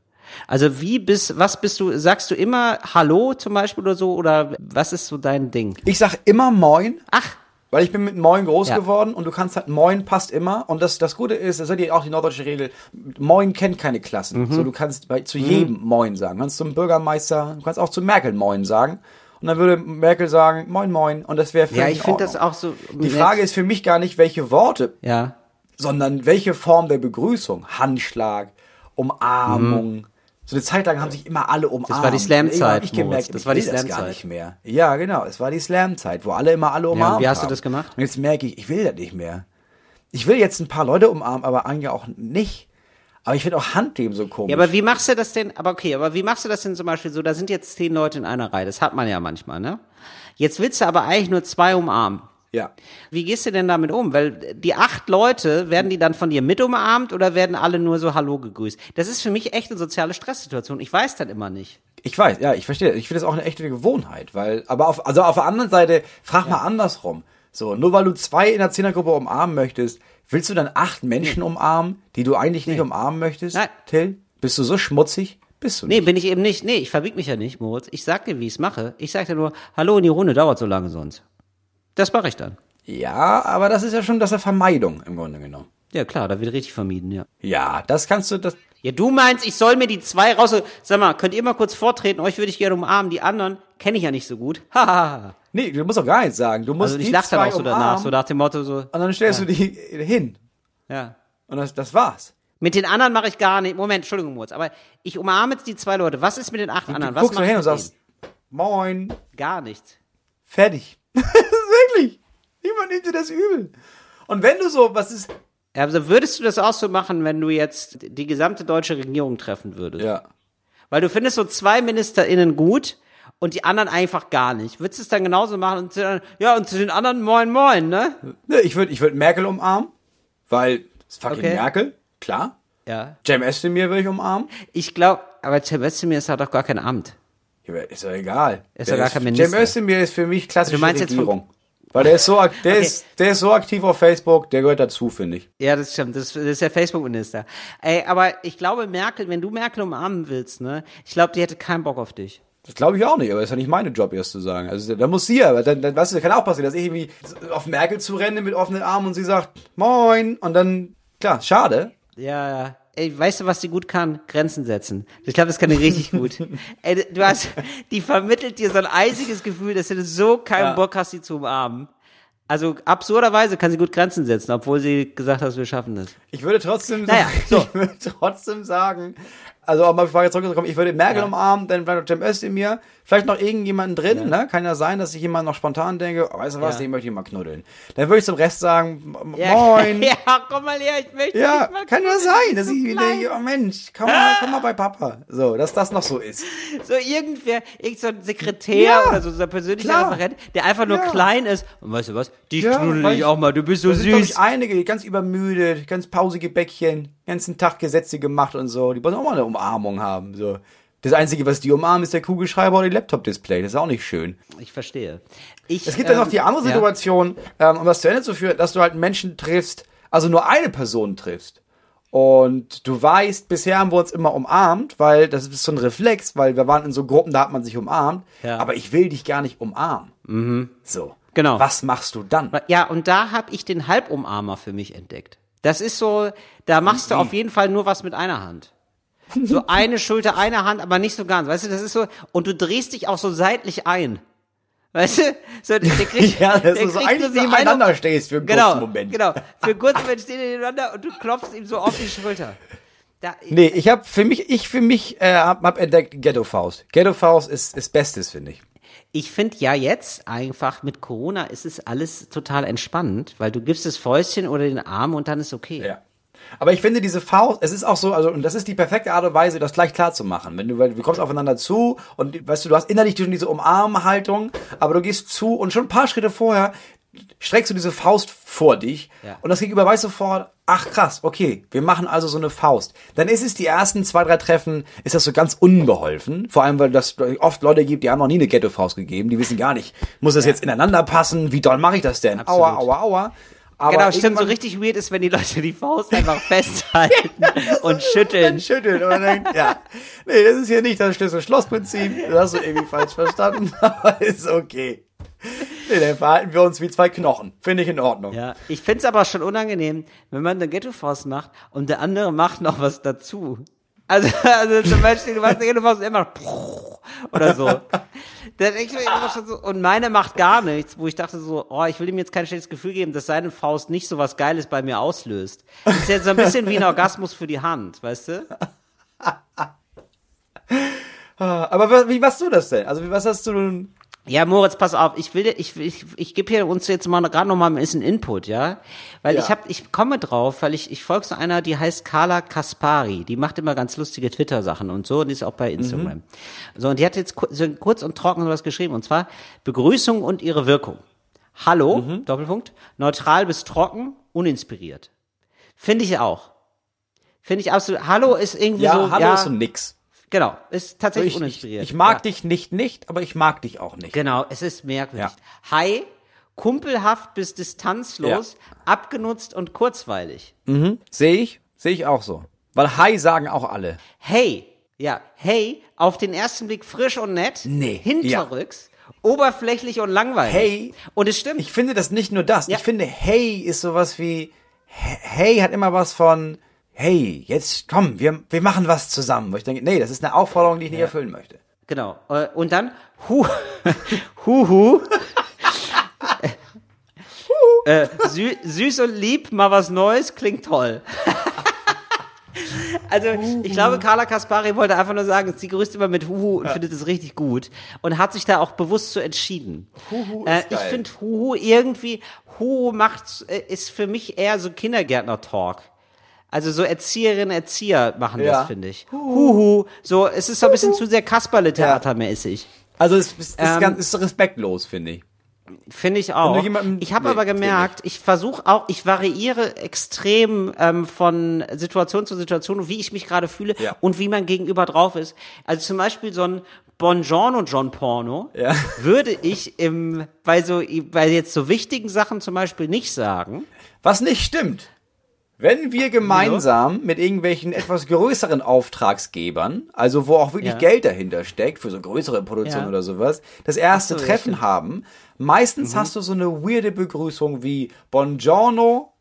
Also wie bist, was bist du, sagst du immer Hallo zum Beispiel oder so, oder was ist so dein Ding? Ich sag immer Moin. Ach, Weil ich bin mit Moin groß Ja. geworden und du kannst halt Moin passt immer und das das Gute ist, das ist ja auch die norddeutsche Regel, Moin kennt keine Klassen. Mhm. So du kannst bei, zu jedem Moin sagen. Du kannst zum Bürgermeister, du kannst auch zu Merkel Moin sagen und dann würde Merkel sagen Moin Moin und das wäre völlig ja, ich in finde das auch so. Die Frage ist für mich gar nicht welche Worte, ja, sondern welche Form der Begrüßung, Handschlag, Umarmung. So eine Zeit lang haben sich immer alle umarmt. Mhm. war die Slam-Zeit, ich gemerkt. Das war die das gar Slam-Zeit. nicht mehr. Ja, genau, es war die Slam-Zeit, wo alle immer alle umarmt wie hast du haben. das gemacht? Und jetzt merke ich, ich will das nicht mehr. Ich will jetzt ein paar Leute umarmen, aber eigentlich auch nicht. Aber ich finde auch Handgeben so komisch. Ja, aber wie machst du das denn? Aber okay, aber wie machst du das denn zum Beispiel so? Da sind jetzt zehn Leute in einer Reihe. Das hat man ja manchmal, ne? Jetzt willst du aber eigentlich nur zwei umarmen. Ja. Wie gehst du denn damit um? Weil die acht Leute, werden die dann von dir mit umarmt oder werden alle nur so Hallo gegrüßt? Das ist für mich echt eine soziale Stresssituation. Ich weiß das immer nicht. Ich weiß, ja, ich verstehe. Ich finde das auch eine echte Gewohnheit, weil, aber auf, also auf der anderen Seite, frag mal andersrum. So, nur weil du zwei in der Zehnergruppe umarmen möchtest, willst du dann acht Menschen umarmen, die du eigentlich nicht umarmen möchtest? Nein. Till? Bist du so schmutzig? Bist du Nee, nicht. bin ich eben nicht. Nee, ich verbieg mich ja nicht, Moritz. Ich sag dir, wie ich es mache. Ich sag dir nur, Hallo in die Runde, dauert so lange sonst. Das mache ich dann. Ja, aber das ist ja schon das ist ja Vermeidung im Grunde genommen. Ja, klar, da wird richtig vermieden, ja. Ja, das kannst du, das, Ja, du meinst, ich soll mir die zwei raus. Sag mal, könnt ihr mal kurz vortreten? Euch würde ich gerne umarmen. Die anderen kenne ich ja nicht so gut. Hahaha. nee, du musst doch gar nichts sagen. Du musst also ich die lach dann auch so danach, umarmen so nach dem Motto so. und dann stellst du die hin. Ja. Und das, das war's. Mit den anderen mache ich gar nicht. Moment, Entschuldigung, Moritz. Aber ich umarme jetzt die zwei Leute. Was ist mit den acht anderen? du Was guckst mache hin und sagst, moin? Gar nichts. fertig. Wirklich. Niemand nimmt dir das übel. Und wenn du so, was ist, Also würdest du das auch so machen, wenn du jetzt die gesamte deutsche Regierung treffen würdest? ja. Weil du findest so zwei MinisterInnen gut und die anderen einfach gar nicht. Würdest du es dann genauso machen und zu, den- ja, und zu den anderen moin moin, ne? Ne, ich würde ich würd Merkel umarmen, weil es ist fucking Okay. Merkel, klar. Ja. Cem Özdemir würde ich umarmen. Ich glaube, aber Cem Özdemir ist halt doch gar kein Amt. Ist doch egal. Ist doch gar kein Cem Minister. Özdemir ist für mich klassische Du meinst jetzt Regierung. Weil der ist so, der Okay. ist, der ist so aktiv auf Facebook, der gehört dazu, finde ich. Ja, das stimmt. Das, das ist der Facebook-Minister. Ey, aber ich glaube, Merkel, wenn du Merkel umarmen willst, ne, ich glaube, die hätte keinen Bock auf dich. Das glaube ich auch nicht, aber das ist ja nicht mein Job, erst zu sagen. Also da muss sie ja, aber dann, dann weißt du, kann auch passieren, dass ich irgendwie auf Merkel zurenne mit offenen Armen und sie sagt, moin, und dann, klar, schade. Ja, ja. Ey, weißt du, was die gut kann? Grenzen setzen. Ich glaube, das kann die richtig gut. Ey, du hast, die vermittelt dir so ein eisiges Gefühl, dass du so keinen Ja. Bock hast, sie zu umarmen. Also absurderweise kann sie gut Grenzen setzen, obwohl sie gesagt hat, wir schaffen das. Ich würde trotzdem Naja, so. ich würde trotzdem sagen, Also um auf die Frage zurückzukommen, ich würde Merkel Ja. umarmen, dann vielleicht noch Cem Özdemir, vielleicht noch irgendjemanden drin, ne? Kann ja sein, dass ich jemand noch spontan denke, oh, weißt du was, Ja. den möchte ich mal knuddeln. Dann würde ich zum Rest sagen, Ja, moin. Ja, komm mal her, ich möchte Ja, dich mal kann ja sein, dass ich wieder, denke, oh Mensch, komm mal, komm mal bei Papa. So, dass das noch so ist. So irgendwer, irgend so ein Sekretär Ja, oder so, so ein persönlicher klar. Referent, der einfach nur Ja. klein ist. Und weißt du was? Dich Ja, knuddel ich auch mal, du bist so süß. ich, einige, die ganz übermüdet, ganz pausige Bäckchen, ganzen Tag Gesetze gemacht und so. Die wollen auch mal eine Umarmung haben. So. Das Einzige, was die umarmen, ist der Kugelschreiber oder die Laptop-Display. Das ist auch nicht schön. Ich verstehe. Ich, Es gibt dann ähm, noch die andere ja. Situation, ähm, um das zu Ende zu führen, dass du halt Menschen triffst, also nur eine Person triffst. Und du weißt, bisher haben wir uns immer umarmt, weil das ist so ein Reflex, weil wir waren in so Gruppen, da hat man sich umarmt. Ja. Aber ich will dich gar nicht umarmen. So. Genau. Was machst du dann? Ja, und da habe ich den Halbumarmer für mich entdeckt. Das ist so, da machst du auf jeden Fall nur was mit einer Hand. So eine Schulter, eine Hand, aber nicht so ganz. Weißt du, das ist so, und du drehst dich auch so seitlich ein. Weißt du? So, der kriegt, Ja, dass du so eigentlich so nebeneinander stehst für einen genau, kurzen Moment. Genau, für einen kurzen Moment stehen die nebeneinander und du klopfst ihm so auf die Schulter. Da, Nee, ich habe für mich, ich für mich äh, hab, hab entdeckt Ghetto Faust. Ghetto Faust ist ist Bestes, finde ich. Ich finde ja jetzt einfach mit Corona ist es alles total entspannt, weil du gibst das Fäustchen oder den Arm und dann ist okay. Ja. Aber ich finde diese Faust, es ist auch so, also und das ist die perfekte Art und Weise, das gleich klar zu machen. Wenn du, weil du kommst aufeinander zu und weißt du, du hast innerlich schon diese Umarmhaltung, aber du gehst zu und schon ein paar Schritte vorher streckst du diese Faust vor dich Ja. und das Gegenüber weiß sofort, ach krass, okay, wir machen also so eine Faust. Dann ist es die ersten zwei, drei Treffen, ist das so ganz unbeholfen. Vor allem, weil das oft Leute gibt, die haben noch nie eine Ghetto-Faust gegeben, die wissen gar nicht, muss das jetzt ineinander passen, wie doll mache ich das denn? Aua, Absolut. aua, aua. Aber genau, stimmt. So richtig weird ist, wenn die Leute die Faust einfach festhalten und schütteln. und man denkt, ja, nee, das ist hier nicht das Schlüssel-Schloss-Prinzip, das hast du irgendwie falsch verstanden, aber ist okay. Nee, dann verhalten wir uns wie zwei Knochen. Finde ich in Ordnung. Ja, ich find's aber schon unangenehm, wenn man eine Ghetto-Faust macht und der andere macht noch was dazu. Also, also zum Beispiel, du machst eine Ghetto-Faust er macht oder so. Dann ich immer schon so, und meine macht gar nichts, wo ich dachte so, oh, ich will ihm jetzt kein schlechtes Gefühl geben, dass seine Faust nicht so was Geiles bei mir auslöst. Das ist jetzt so ein bisschen wie ein Orgasmus für die Hand, weißt du? Aber was, wie machst du das denn? Also, was hast du nun? Ja, Moritz, pass auf, ich will, dir- ich, ich, ich gebe hier uns jetzt mal gerade noch mal ein bisschen Input, ja, weil Ja. ich hab, ich komme drauf, weil ich, ich folge so einer, die heißt Carla Kaspari, die macht immer ganz lustige Twitter-Sachen und so und die ist auch bei Instagram. So und die hat jetzt so kurz und trocken was geschrieben und zwar Begrüßung und ihre Wirkung. Hallo, Doppelpunkt, neutral bis trocken, uninspiriert. Finde ich auch. Finde ich absolut. Hallo ist irgendwie Ja, so. hallo ja, ist so nix. Genau, ist tatsächlich Ich, ich, uninspiriert. ich mag ja. dich nicht nicht, aber ich mag dich auch nicht. Genau, es ist merkwürdig. Ja. Hi, kumpelhaft bis distanzlos, abgenutzt und kurzweilig. Sehe ich, sehe ich auch so. Weil Hi sagen auch alle. Hey, ja, hey, auf den ersten Blick frisch und nett, Nee, hinterrücks, oberflächlich und langweilig. Hey, und es stimmt. Ich finde das nicht nur das. Ja. Ich finde, hey ist sowas wie, hey hat immer was von, hey, jetzt komm, wir, wir machen was zusammen. Wo ich denke, nee, das ist eine Aufforderung, die ich nicht erfüllen möchte. Genau. Äh, Und dann hu, hu, hu. äh, sü süß und lieb, mal was Neues, klingt toll. Also, ich glaube, Carla Kaspari wollte einfach nur sagen, sie grüßt immer mit Huhu und findet es richtig gut und hat sich da auch bewusst so entschieden. Huhu äh, ist ich geil. finde Huhu irgendwie, Huhu macht, äh, ist für mich eher so Kindergärtner-Talk. Also so Erzieherinnen, Erzieher machen Ja. das, finde ich. Huhu. So, es ist so ein bisschen zu sehr Kasperle-Theatermäßig. Also es ist, ist, Ähm, ganz, ist respektlos, finde ich. Finde ich auch. Ich habe Nee, aber gemerkt, ich versuche auch, ich variiere extrem ähm, von Situation zu Situation, wie ich mich gerade fühle Ja. und wie man gegenüber drauf ist. Also zum Beispiel so ein Bongiorno John Porno Ja. würde ich im, bei so, bei jetzt so wichtigen Sachen zum Beispiel nicht sagen. Was nicht stimmt. Wenn wir gemeinsam mit irgendwelchen etwas größeren Auftragsgebern, also wo auch wirklich Ja. Geld dahinter steckt, für so größere Produktionen Ja. oder sowas, das erste so, Treffen. Mhm. haben, meistens hast du so eine weirde Begrüßung wie Buongiorno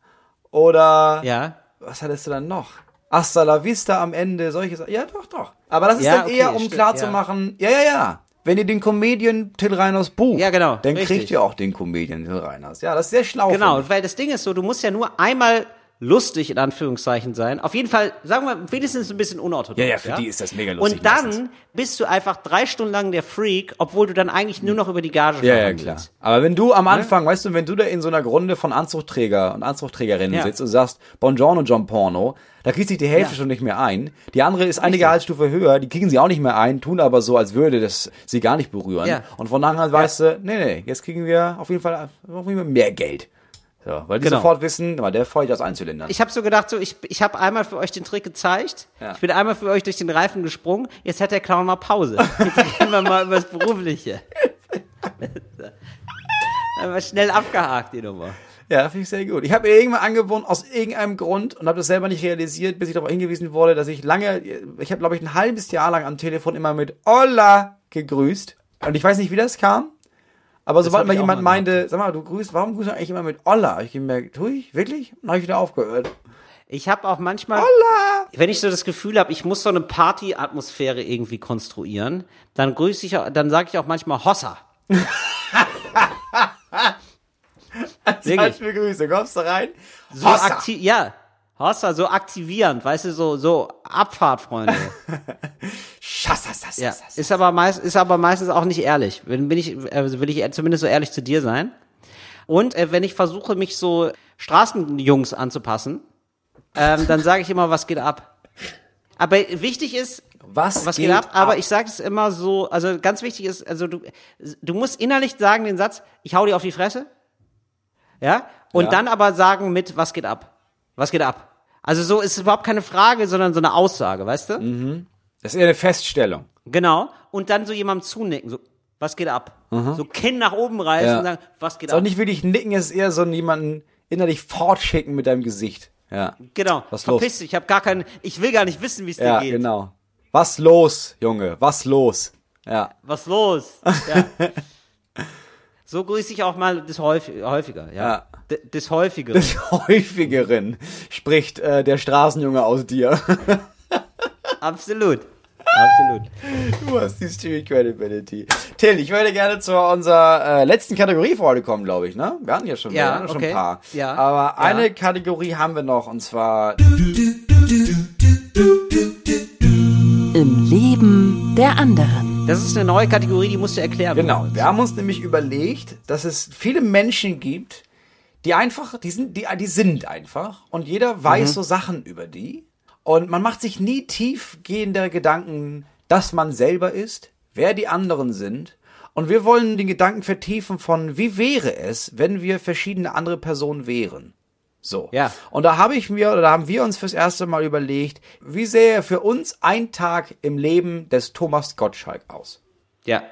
oder Ja. was hattest du dann noch? Hasta la vista am Ende, solche Sachen. Ja, doch, doch. Aber das ist dann okay, eher, um stimmt, klar ja. ja, ja, ja. Wenn ihr den Comedian Till Reiners bucht, Ja, genau, dann richtig. kriegt ihr auch den Comedian Till Reiners. Ja, das ist sehr schlau. Genau, weil das Ding ist so, du musst ja nur einmal lustig in Anführungszeichen sein. Auf jeden Fall, sagen wir, wenigstens ein bisschen unorthodox. Ja, ja, für die ist das mega lustig Und dann meistens. bist du einfach drei Stunden lang der Freak, obwohl du dann eigentlich nur noch über die Gage Ja, ja, klar. Aber wenn du am Anfang, weißt du, wenn du da in so einer Runde von Anzugträger und Anzugträgerinnen Ja. sitzt und sagst, Buongiorno, John Porno, da kriegt sich die Hälfte Ja. schon nicht mehr ein. Die andere ist eine Gehaltsstufe höher, die kriegen sie auch nicht mehr ein, tun aber so, als würde das sie gar nicht berühren. Ja. Und von daher weißt du, nee, nee, jetzt kriegen wir auf jeden Fall, auf jeden Fall mehr Geld. So, weil die Genau. sofort wissen, weil der feuert aus Einzylindern. Ich habe so gedacht, so ich, ich habe einmal für euch den Trick gezeigt. Ja. Ich bin einmal für euch durch den Reifen gesprungen. Jetzt hat der Clown mal Pause. Jetzt gehen wir mal über das Berufliche. Einmal schnell abgehakt, die Nummer. Ja, finde ich sehr gut. Ich habe irgendwann angewohnt, aus irgendeinem Grund, und habe das selber nicht realisiert, bis ich darauf hingewiesen wurde, dass ich lange, ich habe, glaube ich, ein halbes Jahr lang am Telefon immer mit Hola gegrüßt. Und ich weiß nicht, wie das kam. Aber sobald mal jemand meinte, sag mal, du grüßt, warum grüßt du eigentlich immer mit Holla? Hab Ich gemerkt, tu ich? Wirklich? Dann habe ich wieder aufgehört. Ich habe auch manchmal, Holla! wenn ich so das Gefühl habe, ich muss so eine Party-Atmosphäre irgendwie konstruieren, dann grüße ich, auch- dann sage ich auch manchmal Hossa. Mir Grüße, kommst du rein? So aktiv, ja. Hossa, so aktivierend, weißt du, so, so Abfahrt, Freunde. Schassassassas. Ja, ist aber meist, ist aber meistens auch nicht ehrlich. Wenn bin ich, also will ich zumindest so ehrlich zu dir sein. Und äh, wenn ich versuche, mich so Straßenjungs anzupassen, ähm, dann sage ich immer, was geht ab. Aber wichtig ist, Was, was geht, ab? Aber ich sage es immer so, also ganz wichtig ist, also du, du musst innerlich sagen den Satz, ich hau dir auf die Fresse. Ja? Und Ja. dann aber sagen mit, was geht ab? Was geht ab? Also so ist überhaupt keine Frage, sondern so eine Aussage, weißt du? Das ist eher eine Feststellung. Genau. Und dann so jemandem zunicken, so, was geht ab? So Kinn nach oben reißen Ja. und sagen, was geht Ist auch ab? nicht wirklich nicken, es ist eher so jemanden innerlich fortschicken mit deinem Gesicht. Ja. genau. Was los? Verpiss dich, ich habe gar keinen, ich will gar nicht wissen, wie es Ja, dir geht. genau. Was los, Junge? Was los? Ja. Was los? Ja. so grüße ich auch mal des häufig, häufiger, ja. Ja. Des häufigeren. Des häufigeren spricht äh, der Straßenjunge aus dir. Absolut. Absolut. Du hast die Street Credibility. Till, ich würde gerne zu unserer äh, letzten Kategorie für heute kommen, glaube ich, ne? Wir hatten ja schon, Ja, ja schon okay. ein paar. Ja, Aber ja. eine Kategorie haben wir noch, und zwar Im Leben der anderen. Das ist eine neue Kategorie, die musst du erklären. Genau, wir haben uns nämlich überlegt, dass es viele Menschen gibt, die einfach, die sind, die, die sind einfach und jeder weiß so Sachen über die und man macht sich nie tiefgehende Gedanken, dass man selber ist, wer die anderen sind und wir wollen den Gedanken vertiefen von, wie wäre es, wenn wir verschiedene andere Personen wären. So. Ja. Und da habe ich mir, oder da haben wir uns fürs erste Mal überlegt, wie sähe für uns ein Tag im Leben des Thomas Gottschalk aus? Ja.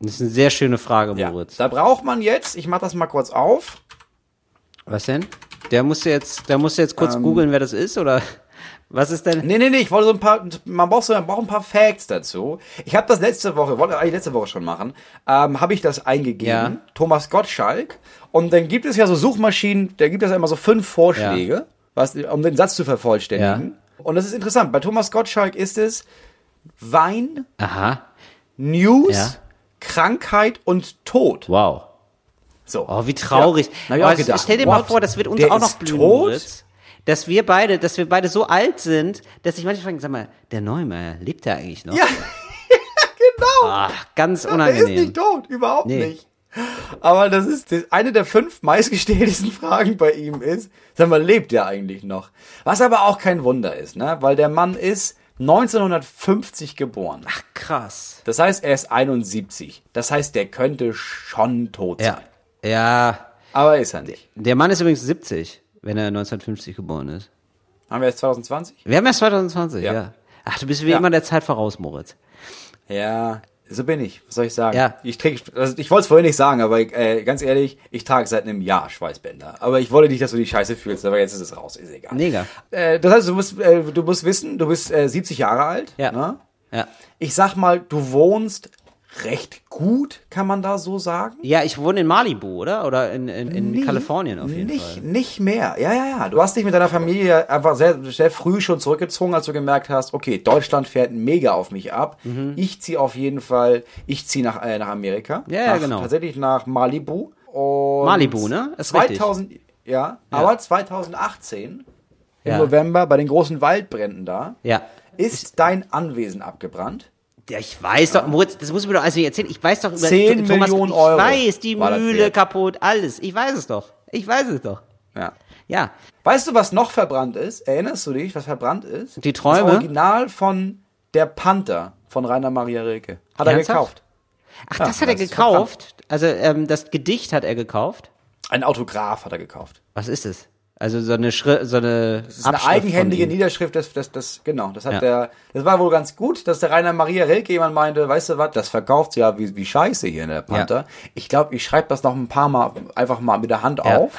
Das ist eine sehr schöne Frage, Ja, Moritz. da braucht man jetzt, ich mach das mal kurz auf. Was denn? Der musste jetzt, der musste jetzt kurz googeln, wer das ist, oder? Was ist denn? Nee, nee, nee, ich wollte so ein paar, man braucht so, man braucht ein paar Facts dazu. Ich habe das letzte Woche, wollte eigentlich letzte Woche schon machen, ähm, habe ich das eingegeben, Ja. Thomas Gottschalk. Und dann gibt es ja so Suchmaschinen, da gibt es ja immer so fünf Vorschläge, was, um den Satz zu vervollständigen. Und das ist interessant. Bei Thomas Gottschalk ist es Wein, Aha. News, Ja. Krankheit und Tod. Wow. So. Oh, wie traurig. Ja, ich auch gedacht, stell dir mal vor, das wird uns Der auch noch blühen, tot? Dass wir beide, dass wir beide so alt sind, dass ich manchmal frage, sag mal, der Neumeier, lebt der eigentlich noch? Ja, genau. Ach, ganz Er ist unangenehm. nicht tot, überhaupt Nee. nicht. Aber das ist das, eine der fünf meistgestelltesten Fragen bei ihm ist, sag mal, lebt er eigentlich noch? Was aber auch kein Wunder ist, ne? Weil der Mann ist 1950 geboren. Ach, krass. Das heißt, er ist 71. Das heißt, der könnte schon tot Ja. sein. Ja. Aber ist er nicht. Der Mann ist übrigens 70, wenn er 1950 geboren ist. Haben wir jetzt 2020? Wir haben erst 2020, ja. Ja. Ach, du bist wie Ja. immer der Zeit voraus, Moritz. Ja, so bin ich. Was soll ich sagen? Ja. Ich also ich wollte es vorhin nicht sagen, aber äh, ganz ehrlich, ich trage seit einem Jahr Schweißbänder. Aber ich wollte nicht, dass du die Scheiße fühlst, aber jetzt ist es raus, ist egal. Mega. Äh, das heißt, du musst, äh, du musst wissen, du bist äh, 70 Jahre alt. Ja. Ne? Ja. Ich sag mal, du wohnst recht gut, kann man da so sagen? Ja, ich wohne in Malibu, oder? Oder in, in, in Nee, Kalifornien auf jeden nicht, Fall. Nicht mehr. Ja, ja, ja. Du hast dich mit deiner Familie einfach sehr, sehr früh schon zurückgezogen, als du gemerkt hast, okay, Deutschland fährt mega auf mich ab. Ich ziehe auf jeden Fall, ich ziehe nach, äh, nach Amerika. Mhm. Ja, ja, nach, genau. Tatsächlich nach Malibu. Und Malibu, ne? Ist richtig. 2000, ja, aber 2018 im Ja. November bei den großen Waldbränden da. Ja. Ist dein Anwesen abgebrannt? Ja, ich weiß doch, Moritz, das muss mir doch alles nicht erzählen. Ich weiß doch über 10 Thomas, Millionen ich Euro weiß, die Mühle kaputt, alles. Ich weiß es doch. Ich weiß es doch. Ja. Ja. Weißt du, was noch verbrannt ist? Erinnerst du dich, was verbrannt ist? Die Träume? Das Original von Der Panther von Rainer Maria Rilke. Hat er Ernsthaft? gekauft. Ach, Ja, das hat er das gekauft. Also ähm, das Gedicht hat er gekauft. Ein Autograph hat er gekauft. Was ist es? Also so eine Schri so eine Das ist eine eigenhändige Niederschrift, das, das, das, genau, das hat Ja. der, das war wohl ganz gut, dass der Rainer Maria Rilke jemand meinte, weißt du was, das verkauft ja wie, wie scheiße hier in der Panther. Ich glaube, ich schreibe das noch ein paar Mal einfach mal mit der Hand Ja. auf.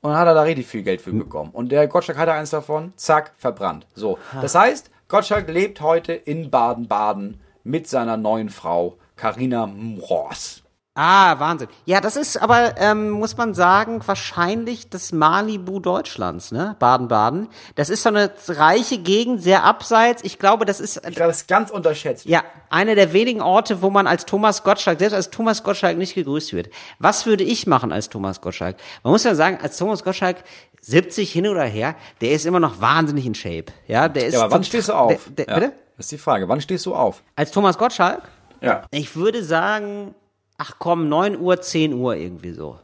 Und dann hat er da richtig viel Geld für bekommen. Und der Gottschalk hatte eins davon, zack, verbrannt. So. Das heißt, Gottschalk lebt heute in Baden-Baden mit seiner neuen Frau, Carina Mross. Ah, Wahnsinn. Ja, das ist aber, ähm, muss man sagen, wahrscheinlich das Malibu Deutschlands, ne? Baden-Baden. Das ist so eine reiche Gegend, sehr abseits. Ich glaube, das ist, Ich glaube, das ist ganz unterschätzt. ja, einer der wenigen Orte, wo man als Thomas Gottschalk, selbst als Thomas Gottschalk nicht gegrüßt wird. Was würde ich machen als Thomas Gottschalk? Man muss ja sagen, als Thomas Gottschalk 70 hin oder her, der ist immer noch wahnsinnig in Shape. Ja, der ist. Ja, aber wann stehst du auf? Der, der, ja. Bitte? Das ist die Frage. Wann stehst du auf? Als Thomas Gottschalk? Ja. Ich würde sagen, ach komm, 9 Uhr, 10 Uhr irgendwie so.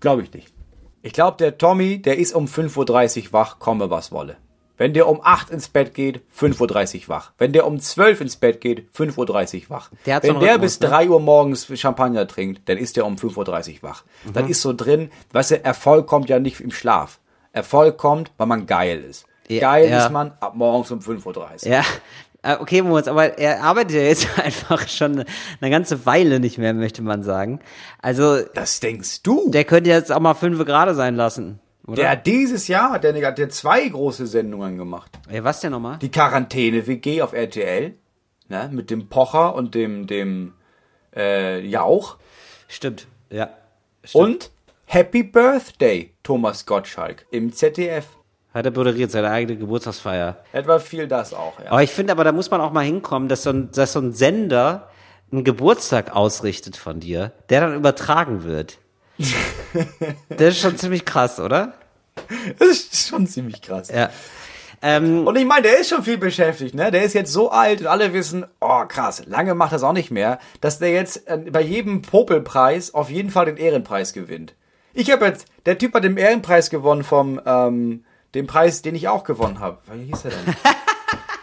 Glaube ich nicht. Ich glaube, der Tommy, der ist um 5.30 Uhr wach, komme was wolle. Wenn der um 8 ins Bett geht, 5.30 Uhr wach. Wenn der um 12 ins Bett geht, 5.30 Uhr wach. Der Wenn der bis ne? 3 Uhr morgens Champagner trinkt, dann ist der um 5.30 Uhr wach. Mhm. Dann ist so drin, weißt du, Erfolg kommt ja nicht im Schlaf. Erfolg kommt, weil man geil ist. Ja, geil ja. ist man ab morgens um 5.30 Uhr. Ja, okay, Moritz, aber er arbeitet ja jetzt einfach schon eine ganze Weile nicht mehr, möchte man sagen. Also, Das denkst du? der könnte jetzt auch mal fünf Grade sein lassen, oder? der hat dieses Jahr hat der, hat der zwei große Sendungen gemacht. Ey, was denn nochmal? die Quarantäne-WG auf RTL, ne, mit dem Pocher und dem, dem äh, Jauch Stimmt, ja. Stimmt. und Happy Birthday Thomas Gottschalk im ZDF. Hat er moderiert, seine eigene Geburtstagsfeier. Etwa viel das auch, ja. Aber ich finde, aber da muss man auch mal hinkommen, dass so ein, dass so ein Sender einen Geburtstag ausrichtet von dir, der dann übertragen wird. das ist schon ziemlich krass, oder? Das ist schon ziemlich krass. Ja. Ähm, Und ich meine, der ist schon viel beschäftigt, ne? Der ist jetzt so alt und alle wissen, oh krass, lange macht das auch nicht mehr, dass der jetzt äh, bei jedem Popelpreis auf jeden Fall den Ehrenpreis gewinnt. Ich habe jetzt, der Typ hat den Ehrenpreis gewonnen vom, ähm, dem Preis, den ich auch gewonnen habe. Wie hieß er denn?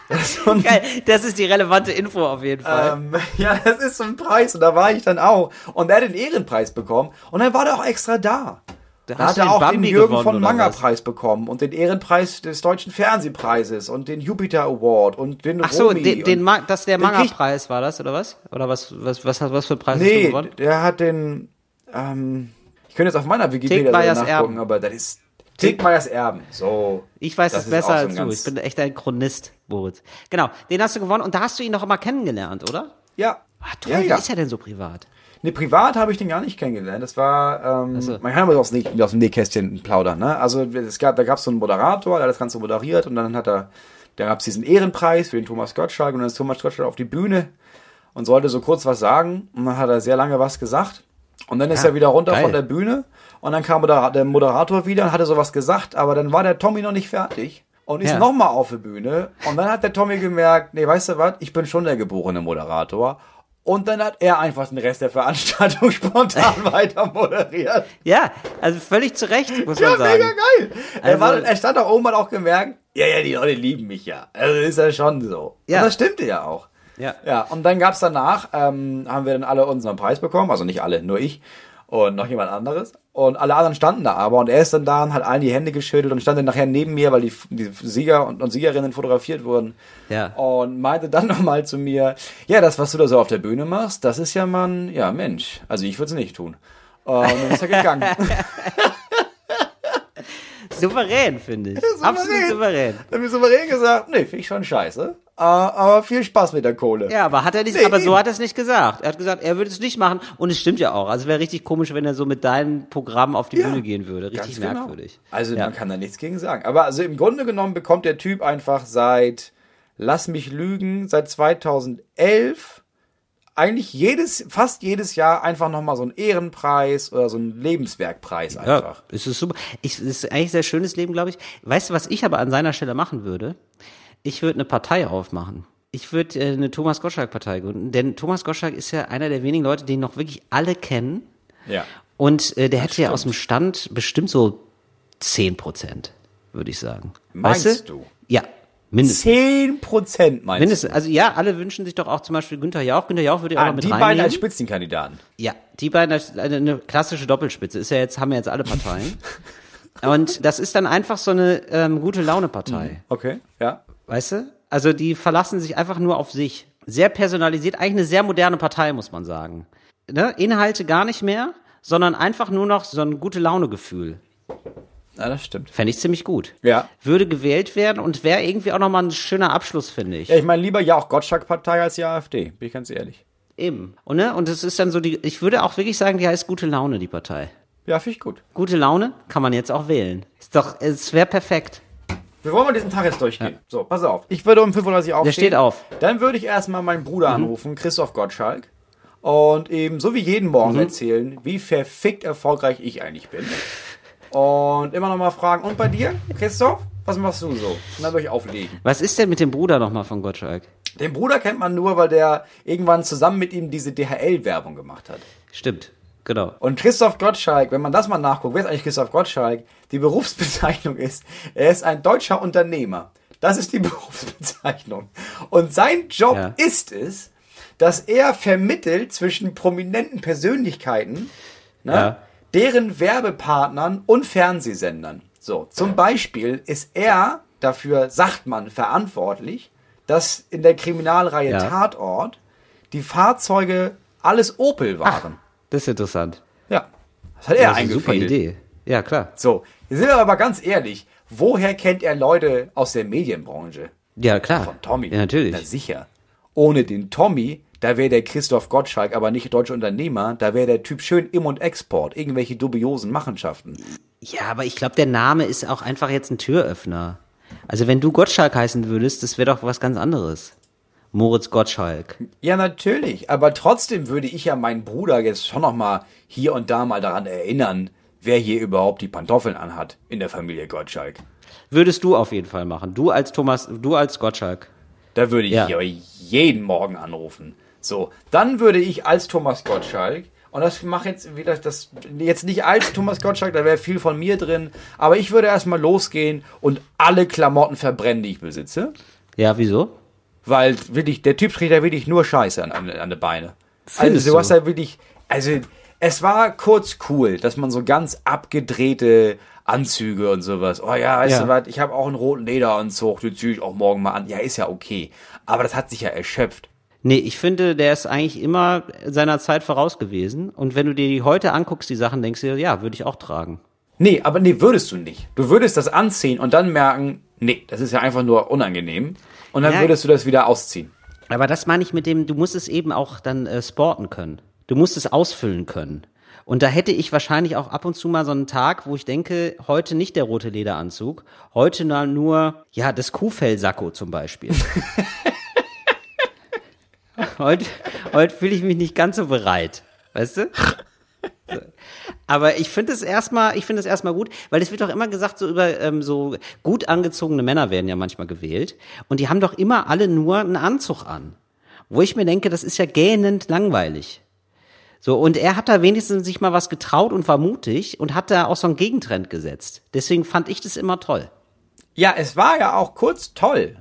Das ist ein- geil, das ist die relevante Info auf jeden Fall. Ähm, ja, das ist so ein Preis und da war ich dann auch. Und er hat den Ehrenpreis bekommen und dann war der auch extra da. Da hast hat er den auch den Bambi Jürgen gewonnen, von oder Manger was? Preis bekommen und den Ehrenpreis des Deutschen Fernsehpreises und den Jupiter Award und den Ach so, Romy den, den Ma das der den Manga-Preis war das, oder was? Oder was, was, was, was für Preis hast du Nee, gewonnen? der hat den, ähm, ich könnte jetzt auf meiner Wikipedia nachgucken, Erben. aber das ist Tegmeyers Erben. So. Ich weiß Das es ist besser als du. Ich bin echt ein Chronist, Moritz. Genau, den hast du gewonnen und da hast du ihn doch immer kennengelernt, oder? Ja. Ach, toll, ja, wie ja. ist er denn so privat? Nee, privat habe ich den gar nicht kennengelernt. Das war, ähm, so. man kann aber aus, dem- aus dem Nähkästchen plaudern. Ne? Also es gab, da gab es so einen Moderator, der hat das Ganze moderiert und dann hat er, da gab es diesen Ehrenpreis für den Thomas Gottschalk und dann ist Thomas Gottschalk auf die Bühne und sollte so kurz was sagen und dann hat er sehr lange was gesagt und dann ist Ja, er wieder runter geil. von der Bühne und dann kam der der Moderator wieder und hatte sowas gesagt, aber dann war der Tommy noch nicht fertig. Und ist Ja. nochmal auf der Bühne. Und dann hat der Tommy gemerkt, nee, weißt du was, ich bin schon der geborene Moderator. Und dann hat er einfach den Rest der Veranstaltung spontan weiter moderiert. Ja, also völlig zu Recht, muss Ja, man sagen. mega geil. er, Also- war, er stand da oben und hat auch gemerkt, ja, ja, die Leute lieben mich ja. Also ist ja schon so. Ja. Und das stimmte ja auch. Ja. Ja, und dann gab's danach, ähm, haben wir dann alle unseren Preis bekommen, also nicht alle, nur ich und noch jemand anderes. Und alle anderen standen da aber und er ist dann da und hat allen die Hände geschüttelt und stand dann nachher neben mir, weil die, die Sieger und, und Siegerinnen fotografiert wurden. Ja. Und meinte dann nochmal zu mir, ja, das, was du da so auf der Bühne machst, das ist ja man, ja, Mensch. Also ich würde es nicht tun. Und dann ist er gegangen. Souverän, finde ich. Souverän. Absolut souverän. Dann haben wir souverän gesagt, nee, finde ich schon scheiße. Äh, aber viel Spaß mit der Kohle. Ja, aber hat er nicht, Nee, aber so hat er es nicht gesagt. Er hat gesagt, er würde es nicht machen und es stimmt ja auch. Also wäre richtig komisch, wenn er so mit deinem Programm auf die Ja, Bühne gehen würde. Richtig genau. merkwürdig. Also ja. man kann da nichts gegen sagen. Aber also im Grunde genommen bekommt der Typ einfach seit, lass mich lügen, seit 2011 eigentlich jedes, fast jedes Jahr einfach nochmal so einen Ehrenpreis oder so einen Lebenswerkpreis einfach. Ja, es ist super. Ich, es ist eigentlich ein sehr schönes Leben, glaube ich. Weißt du, was ich aber an seiner Stelle machen würde? Ich würde eine Partei aufmachen. Ich würde äh, eine Thomas Gottschalk-Partei gründen, denn Thomas Gottschalk ist ja einer der wenigen Leute, die noch wirklich alle kennen. Ja. Und äh, der hätte ja aus dem Stand bestimmt so 10 Prozent, würde ich sagen. Meinst weißt du? Ja, mindestens. Zehn Prozent meinst Mindestens. Also ja, alle wünschen sich doch auch zum Beispiel Günther Jauch. Günther Jauch würde du? ich auch Ah, noch mit die beiden reinnehmen. als Spitzenkandidaten. Ja, die beiden als eine, eine klassische Doppelspitze. Ist ja jetzt, haben wir jetzt alle Parteien. Und das ist dann einfach so eine ähm, gute Laune-Partei. Okay, ja. Weißt du? Also die verlassen sich einfach nur auf sich. Sehr personalisiert, eigentlich eine sehr moderne Partei, muss man sagen. Ne? Inhalte gar nicht mehr, sondern einfach nur noch so ein gute Laune-Gefühl. Ja, das stimmt. Fände ich ziemlich gut. Ja. Würde gewählt werden und wäre irgendwie auch nochmal ein schöner Abschluss, finde ich. Ja, ich meine lieber ja auch Gottschalk-Partei als die AfD, bin ich ganz ehrlich. Eben. Und, ne? und es ist dann so die, ich würde auch wirklich sagen, die heißt gute Laune, die Partei. Ja, finde ich gut. Gute Laune kann man jetzt auch wählen. Ist doch, es wäre perfekt. Wir wollen mal diesen Tag jetzt durchgehen. So, pass auf. Ich würde um 5.30 Uhr aufstehen. steht auf. Mhm. Dann würde ich erstmal meinen Bruder anrufen, Christoph Gottschalk. Und eben so wie jeden Morgen Mhm. erzählen, wie verfickt erfolgreich ich eigentlich bin. Und immer noch mal fragen, und bei dir, Christoph? Was machst du so? Und dann würde ich auflegen. Was ist denn mit dem Bruder nochmal von Gottschalk? Den Bruder kennt man nur, weil der irgendwann zusammen mit ihm diese DHL-Werbung gemacht hat. Stimmt, genau. Und Christoph Gottschalk, wenn man das mal nachguckt, wer ist eigentlich Christoph Gottschalk? Die Berufsbezeichnung ist, er ist ein deutscher Unternehmer. Das ist die Berufsbezeichnung. Und sein Job Ja. ist es, dass er vermittelt zwischen prominenten Persönlichkeiten, ne, Ja. Deren Werbepartnern und Fernsehsendern. So, zum Beispiel ist er dafür, sagt man, verantwortlich, dass in der Kriminalreihe Ja. Tatort die Fahrzeuge alles Opel waren. Das ist interessant. Ja. Das hat er das ist eine super eingefädelt. Idee. Ja, klar. So, jetzt sind wir aber ganz ehrlich. Woher kennt er Leute aus der Medienbranche? Ja, klar. Von Tommy. Ja, natürlich. Na sicher. Ohne den Tommy, da wäre der Christoph Gottschalk aber nicht deutscher Unternehmer, da wäre der Typ schön Im- und Export, irgendwelche dubiosen Machenschaften. Ja, aber ich glaube, der Name ist auch einfach jetzt ein Türöffner. Also wenn du Gottschalk heißen würdest, das wäre doch was ganz anderes. Moritz Gottschalk. Ja, natürlich. Aber trotzdem würde ich ja meinen Bruder jetzt schon noch mal hier und da mal daran erinnern, wer hier überhaupt die Pantoffeln anhat in der Familie Gottschalk. Würdest du auf jeden Fall machen. Du als Thomas, du als Gottschalk. Da würde ich Ja. hier jeden Morgen anrufen. So, dann würde ich als Thomas Gottschalk, und das mache jetzt wieder das jetzt nicht als Thomas Gottschalk, da wäre viel von mir drin, aber ich würde erstmal losgehen und alle Klamotten verbrennen, die ich besitze. Ja, wieso? Weil wirklich, der Typ trägt da wirklich nur Scheiße an, an, an die Beine. Findest also du hast da wirklich, also es war kurz cool, dass man so ganz abgedrehte Anzüge und sowas. Oh ja, weißt Ja. du was, ich habe auch einen roten Lederanzug, den ziehe ich auch morgen mal an. Ja, ist ja okay. Aber das hat sich ja erschöpft. Nee, ich finde, der ist eigentlich immer seiner Zeit voraus gewesen. Und wenn du dir die heute anguckst, die Sachen, denkst du dir, ja, würde ich auch tragen. Nee, aber nee, würdest du nicht. Du würdest das anziehen und dann merken, nee, das ist ja einfach nur unangenehm. Und dann Ja. würdest du das wieder ausziehen. Aber das meine ich mit dem, du musst es eben auch dann äh, sporten können. Du musst es ausfüllen können. Und da hätte ich wahrscheinlich auch ab und zu mal so einen Tag, wo ich denke, heute nicht der rote Lederanzug, heute nur, ja, das Kuhfellsacko zum Beispiel. heute heute fühle ich mich nicht ganz so bereit. Weißt du? Aber ich finde es erstmal, ich finde es erstmal gut, weil es wird doch immer gesagt, so über ähm, so gut angezogene Männer werden ja manchmal gewählt und die haben doch immer alle nur einen Anzug an. Wo ich mir denke, das ist ja gähnend langweilig. So, und er hat da wenigstens sich mal was getraut und war mutig und hat da auch so einen Gegentrend gesetzt. Deswegen fand ich das immer toll. Ja, es war ja auch kurz toll.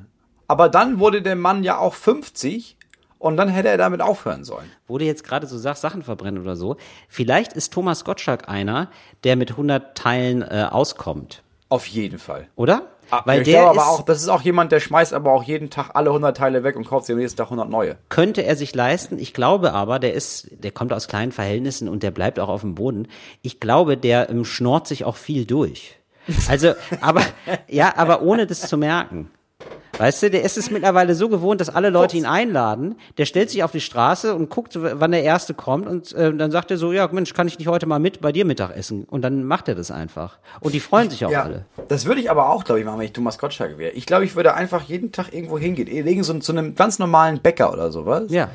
Aber dann wurde der Mann ja auch 50 und dann hätte er damit aufhören sollen. Wo du jetzt gerade so sagst, Sachen verbrennen oder so, vielleicht ist Thomas Gottschalk einer, der mit 100 Teilen äh, auskommt, Auf jeden Fall. oder? Ah, Weil ich der glaube ist, aber auch, das ist auch jemand, der schmeißt aber auch jeden Tag alle 100 Teile weg und kauft sich am nächsten Tag 100 neue. könnte er sich leisten. Ich glaube aber, der ist, der kommt aus kleinen Verhältnissen und der bleibt auch auf dem Boden. Ich glaube, der ähm, schnort sich auch viel durch. Also, aber, ja, aber ohne das zu merken. Weißt du, der ist es mittlerweile so gewohnt, dass alle Leute ihn einladen. Der stellt sich auf die Straße und guckt, wann der Erste kommt und äh, dann sagt er so, ja Mensch, kann ich nicht heute mal mit bei dir Mittag essen? Und dann macht er das einfach. Und die freuen sich auch alle. das würde ich aber auch, glaube ich, machen, wenn ich Thomas Gottschalk wäre. Ich glaube, ich würde einfach jeden Tag irgendwo hingehen. Irgend so zu einem ganz normalen Bäcker oder sowas. Ja.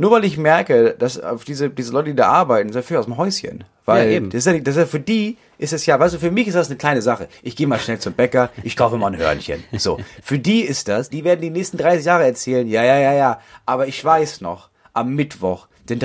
Nur weil ich merke, dass auf diese, diese Leute, die da arbeiten, sind für aus dem Häuschen. Weil Ja, eben. Das, ist ja, das ist ja für die ist es ja, weißt du, für mich ist das eine kleine Sache. Ich gehe mal schnell zum Bäcker, ich kaufe mal ein Hörnchen. So. Für die ist das, die werden die nächsten 30 Jahre erzählen, ja, ja, ja, ja. Aber ich weiß noch, am Mittwoch, den Mhm.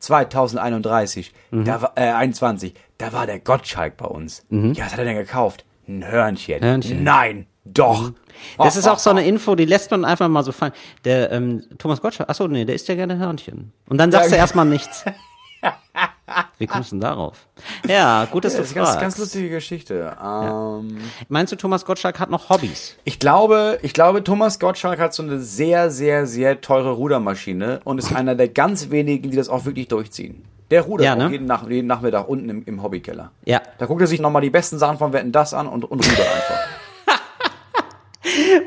23.06.2031, Mhm. da war, äh, 21, da war der Gottschalk bei uns. Ja, was hat er denn gekauft? Ein Hörnchen. Mhm. Hörnchen. Nein, doch. Das Oh, ist auch so oh, eine Info, die lässt man einfach mal so fallen. Der ähm, Thomas Gottschalk, achso, nee, der isst ja gerne Hörnchen. Und dann sagst du erstmal nichts. Wie kommst du denn darauf? Ja, gut, dass Das du ist eine ganz, fragst. ganz lustige Geschichte. Ähm, Meinst du, Thomas Gottschalk hat noch Hobbys? Ich glaube, ich glaube, Thomas Gottschalk hat so eine sehr, sehr, sehr teure Rudermaschine und ist einer der ganz wenigen, die das auch wirklich durchziehen. Der rudert Ja, ne? jeden, Nach jeden Nachmittag unten im, im Hobbykeller. Ja. Da guckt er sich nochmal die besten Sachen von Wetten das an und, und rudert einfach.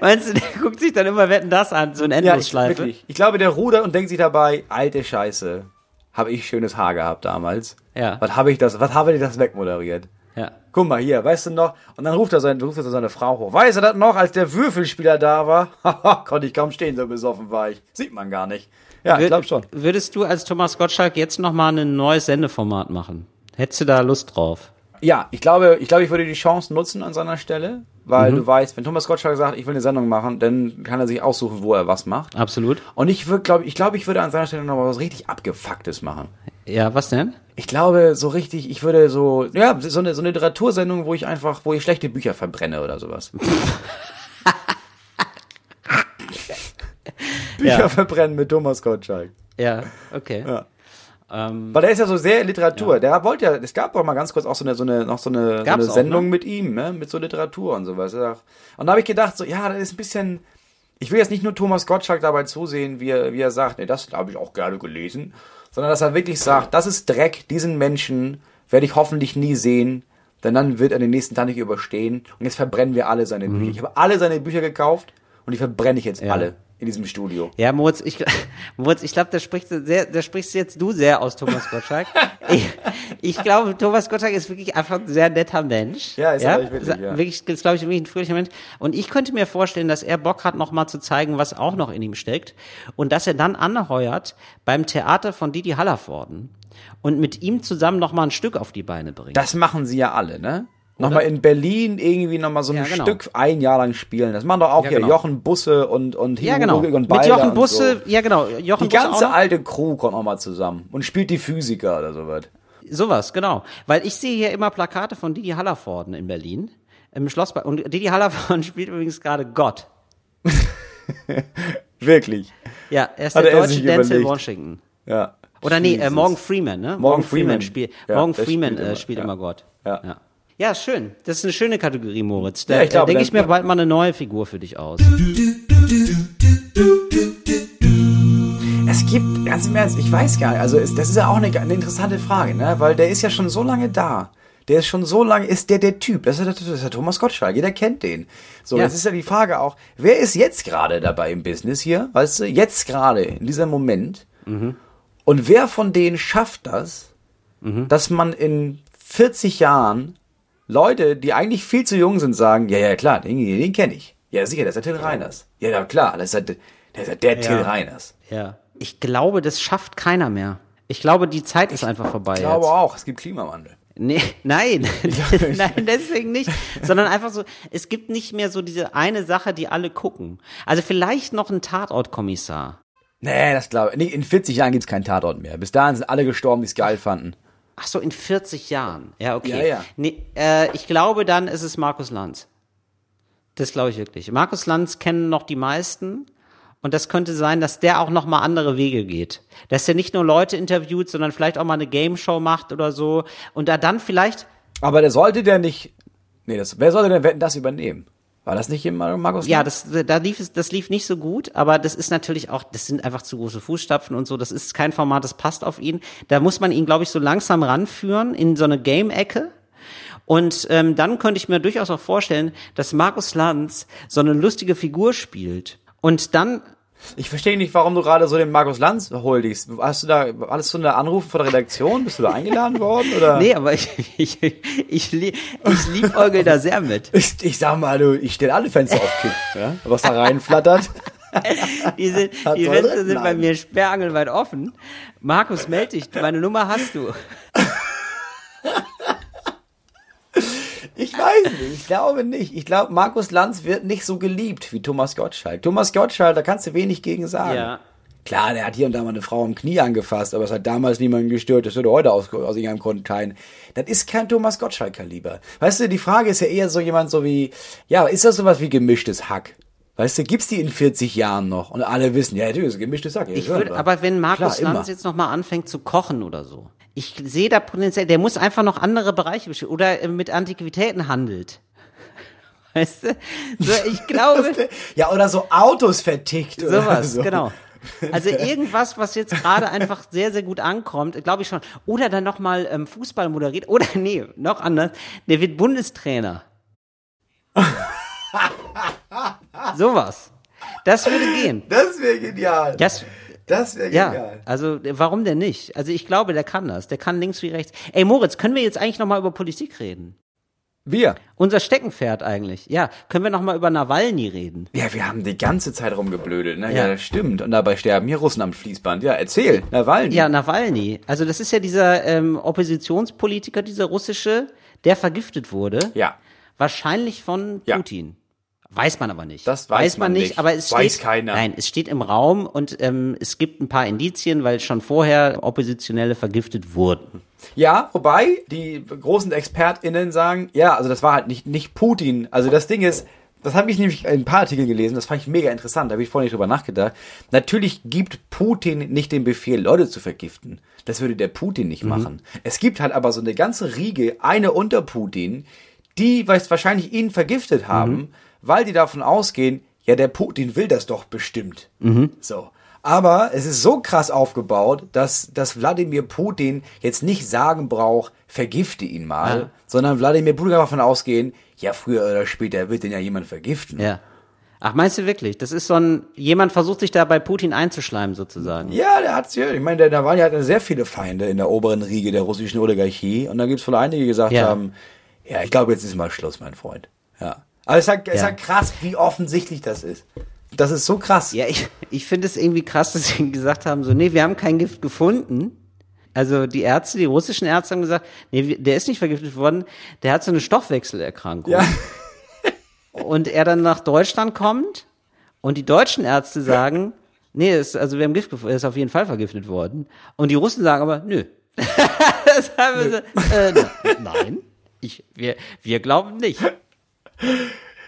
Meinst du, der guckt sich dann immer Wetten das an, so eine ja, ich, Endlosschleife? Ich glaube, der rudert und denkt sich dabei, alte Scheiße, habe ich schönes Haar gehabt damals. Ja. Was habe ich das, was habe ich das wegmoderiert? ja. Guck mal hier, weißt du noch? Und dann ruft er, seine, ruft er seine Frau hoch. Weißt du das noch, als der Würfelspieler da war? Haha, konnte ich kaum stehen, so besoffen war ich. Sieht man gar nicht. Ja, ich Wür- glaube schon. Würdest du als Thomas Gottschalk jetzt nochmal ein neues Sendeformat machen? Hättest du da Lust drauf? Ja, ich glaube, ich glaube, ich würde die Chance nutzen an seiner Stelle, weil Mhm. du weißt, wenn Thomas Gottschalk sagt, ich will eine Sendung machen, dann kann er sich aussuchen, wo er was macht. Absolut. Und ich würde, glaube ich, glaube, ich würde an seiner Stelle noch mal was richtig abgefucktes machen. Ja, was denn? Ich glaube, so richtig, ich würde so, ja, so eine, so eine Literatursendung, wo ich einfach, wo ich schlechte Bücher verbrenne oder sowas. Bücher Ja. verbrennen mit Thomas Gottschalk. Ja, okay. Ja. Ähm, Weil der ist ja so sehr Literatur. Der wollte ja, es gab doch mal ganz kurz auch so eine, so eine, noch so eine, so eine auch, Sendung ne? mit ihm, ne? Mit so Literatur und sowas. Ja. Und da habe ich gedacht, so, ja, das ist ein bisschen. Ich will jetzt nicht nur Thomas Gottschalk dabei zusehen, wie er, wie er sagt, nee, das habe ich auch gerne gelesen, sondern dass er wirklich sagt, das ist Dreck, diesen Menschen werde ich hoffentlich nie sehen, denn dann wird er den nächsten Tag nicht überstehen. Und jetzt verbrennen wir alle seine Bücher. Ich habe alle seine Bücher gekauft und die verbrenne ich jetzt Mhm. Ja. alle in diesem Studio. Ja, Moritz, ich, Moritz, ich glaube, da sprichst du sehr, da sprichst jetzt du sehr aus Thomas Gottschalk. ich, ich glaube, Thomas Gottschalk ist wirklich einfach ein sehr netter Mensch. Ja, ist er wirklich, wirklich, ja. Wirklich, ist, glaube ich, wirklich ein fröhlicher Mensch. Und ich könnte mir vorstellen, dass er Bock hat, nochmal zu zeigen, was auch noch in ihm steckt. Und dass er dann anheuert beim Theater von Didi Hallervorden und mit ihm zusammen nochmal ein Stück auf die Beine bringt. Das machen sie ja alle, ne? Nochmal in Berlin irgendwie nochmal so ein Ja, genau. Stück ein Jahr lang spielen. Das machen doch auch Ja, hier genau. Jochen Busse und, und ja, Hugo genau. Und Mit Balder Jochen und Busse, So. ja genau, Jochen Die Busse auch ganze alte Crew kommt nochmal zusammen und spielt die Physiker oder sowas. Sowas, genau. Weil ich sehe hier immer Plakate von Didi Hallervorden in Berlin. Im Schloss. Und Didi Hallervorden spielt übrigens gerade Gott. Wirklich. Ja, er ist Hat der er deutsche Denzel. Washington. Ja. Oder nee, äh. Morgan Freeman, ne? Morgan Freeman. spielt, Ja, Morgan Freeman spielt äh, immer, spielt ja. immer Gott. Ja. ja. Ja, schön. Das ist eine schöne Kategorie, Moritz. Da Ja, ich glaube, denke ich mir bald mal eine neue Figur für dich aus. Es gibt, ganz im Ernst, ich weiß gar nicht, also es, das ist ja auch eine, eine interessante Frage, ne? Weil der ist ja schon so lange da. Der ist schon so lange, ist der der Typ. Das ist der, das ist der Thomas Gottschalk. Jeder kennt den. So, Ja. jetzt ist ja die Frage auch, wer ist jetzt gerade dabei im Business hier? Weißt du, jetzt gerade, in diesem Moment. Und wer von denen schafft das, dass man in 40 Jahren Leute, die eigentlich viel zu jung sind, sagen, ja, ja, klar, den, den kenne ich. Ja, sicher, das ist der Till Reiners. Ja, ja, klar, das ist der, der, ist der Till Reiners. Ja. Ich glaube, das schafft keiner mehr. Ich glaube, die Zeit ist einfach vorbei Ich glaube jetzt. auch, es gibt Klimawandel. Nee, nein, nein, deswegen nicht, sondern einfach so, es gibt nicht mehr so diese eine Sache, die alle gucken. Also vielleicht noch ein Tatortkommissar. Nee, das glaube ich. In 40 Jahren gibt's keinen Tatort mehr. Bis dahin sind alle gestorben, die es geil fanden. Ach so, in 40 Jahren. Ja, okay. Ja, ja. Nee, äh, ich glaube, dann ist es Markus Lanz. Das glaube ich wirklich. Markus Lanz kennen noch die meisten. Und das könnte sein, dass der auch noch mal andere Wege geht. Dass er nicht nur Leute interviewt, sondern vielleicht auch mal eine Game Show macht oder so. Und da dann vielleicht, Aber der sollte der nicht. Nee, das, wer sollte denn das übernehmen? War das nicht immer Markus? ja, das, da lief es, das lief nicht so gut, aber das ist natürlich auch, das sind einfach zu große Fußstapfen und so. Das ist kein Format, das passt auf ihn. Da muss man ihn, glaube ich, so langsam ranführen in so eine Game-Ecke. Und ähm, dann könnte ich mir durchaus auch vorstellen, dass Markus Lanz so eine lustige Figur spielt. Und dann Ich verstehe nicht, warum du gerade so den Markus Lanz huldigst. Hast du da alles so eine Anrufe von der Redaktion? Bist du da eingeladen worden? Oder? Nee, aber ich, ich, ich, ich liebäugel da sehr mit. Ich, ich sag mal, du, ich stelle alle Fenster auf Kipp, ja? was da reinflattert. Die, sind, Hat die Fenster sind bei mir sperrangelweit offen. Markus, melde dich. Meine Nummer hast du. Ich weiß nicht, ich glaube nicht. Ich glaube, Markus Lanz wird nicht so geliebt wie Thomas Gottschalk. Thomas Gottschalk, da kannst du wenig gegen sagen. Ja. Klar, der hat hier und da mal eine Frau im Knie angefasst, aber es hat damals niemanden gestört. Das würde heute aus, aus irgendeinem Grund kein. Das ist kein Thomas Gottschalk-Kaliber. Weißt du, die Frage ist ja eher so jemand so wie, ja, ist das sowas wie gemischtes Hack? Weißt du, gibt's die in 40 Jahren noch? Und alle wissen, ja, natürlich, ist Hack. Ja, Ich würde, aber wenn Markus Klar, Lanz immer. jetzt noch mal anfängt zu kochen oder so, ich sehe da potenziell, der muss einfach noch andere Bereiche bestimmen oder äh, mit Antiquitäten handelt. Weißt du? So, ich glaube, Ja, oder so Autos vertickt. oder sowas, so. genau. Also irgendwas, was jetzt gerade einfach sehr, sehr gut ankommt, glaube ich schon. Oder dann noch mal ähm, Fußball moderiert. Oder nee, noch anders. Der wird Bundestrainer. Sowas. Das würde gehen. Das wäre genial. Das, Das wäre Ja, genial. also warum denn nicht? Also ich glaube, der kann das. Der kann links wie rechts. Ey Moritz, können wir jetzt eigentlich noch mal über Politik reden? Wir. Unser Steckenpferd eigentlich. Ja, können wir noch mal über Nawalny reden? Ja, wir haben die ganze Zeit rumgeblödelt, ne? Ja, Ja. das stimmt. Und dabei sterben hier Russen am Fließband. Ja, erzähl, Nawalny. Ja, Nawalny. Also das ist ja dieser ähm, Oppositionspolitiker, dieser russische, der vergiftet wurde. Ja. Wahrscheinlich von Ja. Weiß man aber nicht. Das weiß man nicht. aber es Weiß steht, keiner. Nein, es steht im Raum und ähm, es gibt ein paar Indizien, weil schon vorher Oppositionelle vergiftet wurden. Ja, wobei die großen ExpertInnen sagen, ja, also das war halt nicht, nicht Putin. Also das Ding ist, das habe ich nämlich in ein paar Artikeln gelesen, das fand ich mega interessant, da habe ich vorhin nicht drüber nachgedacht. Natürlich gibt Putin nicht den Befehl, Leute zu vergiften. Das würde der Putin nicht machen. Es gibt halt aber so eine ganze Riege, eine unter Putin, die weiß, wahrscheinlich ihn vergiftet haben, weil die davon ausgehen, ja, der Putin will das doch bestimmt. So. Aber es ist so krass aufgebaut, dass, dass Wladimir Putin jetzt nicht sagen braucht, vergifte ihn mal, Ja. sondern Wladimir Putin kann davon ausgehen, ja, früher oder später wird den ja jemand vergiften. Ja. Ach, meinst du wirklich? Das ist so ein, jemand versucht sich da bei Putin einzuschleimen sozusagen. Ja, der hat's ja. Ich meine, der Nawalny hat ja sehr viele Feinde in der oberen Riege der russischen Oligarchie. Und da gibt's wohl einige, die gesagt Ja. haben, ja, ich glaube, jetzt ist mal Schluss, mein Freund. Ja. Aber es ist halt, es ist Ja. halt krass, wie offensichtlich das ist. Das ist so krass. Ja, ich, ich finde es irgendwie krass, dass sie gesagt haben, so, nee, wir haben kein Gift gefunden. Also die Ärzte, die russischen Ärzte haben gesagt, nee, der ist nicht vergiftet worden, der hat so eine Stoffwechselerkrankung. Ja. Und er dann nach Deutschland kommt und die deutschen Ärzte sagen, nee, ist, also wir haben Gift gefunden, er ist auf jeden Fall vergiftet worden. Und die Russen sagen aber, nö. das haben wir so, äh, nein, ich, wir, wir glauben nicht.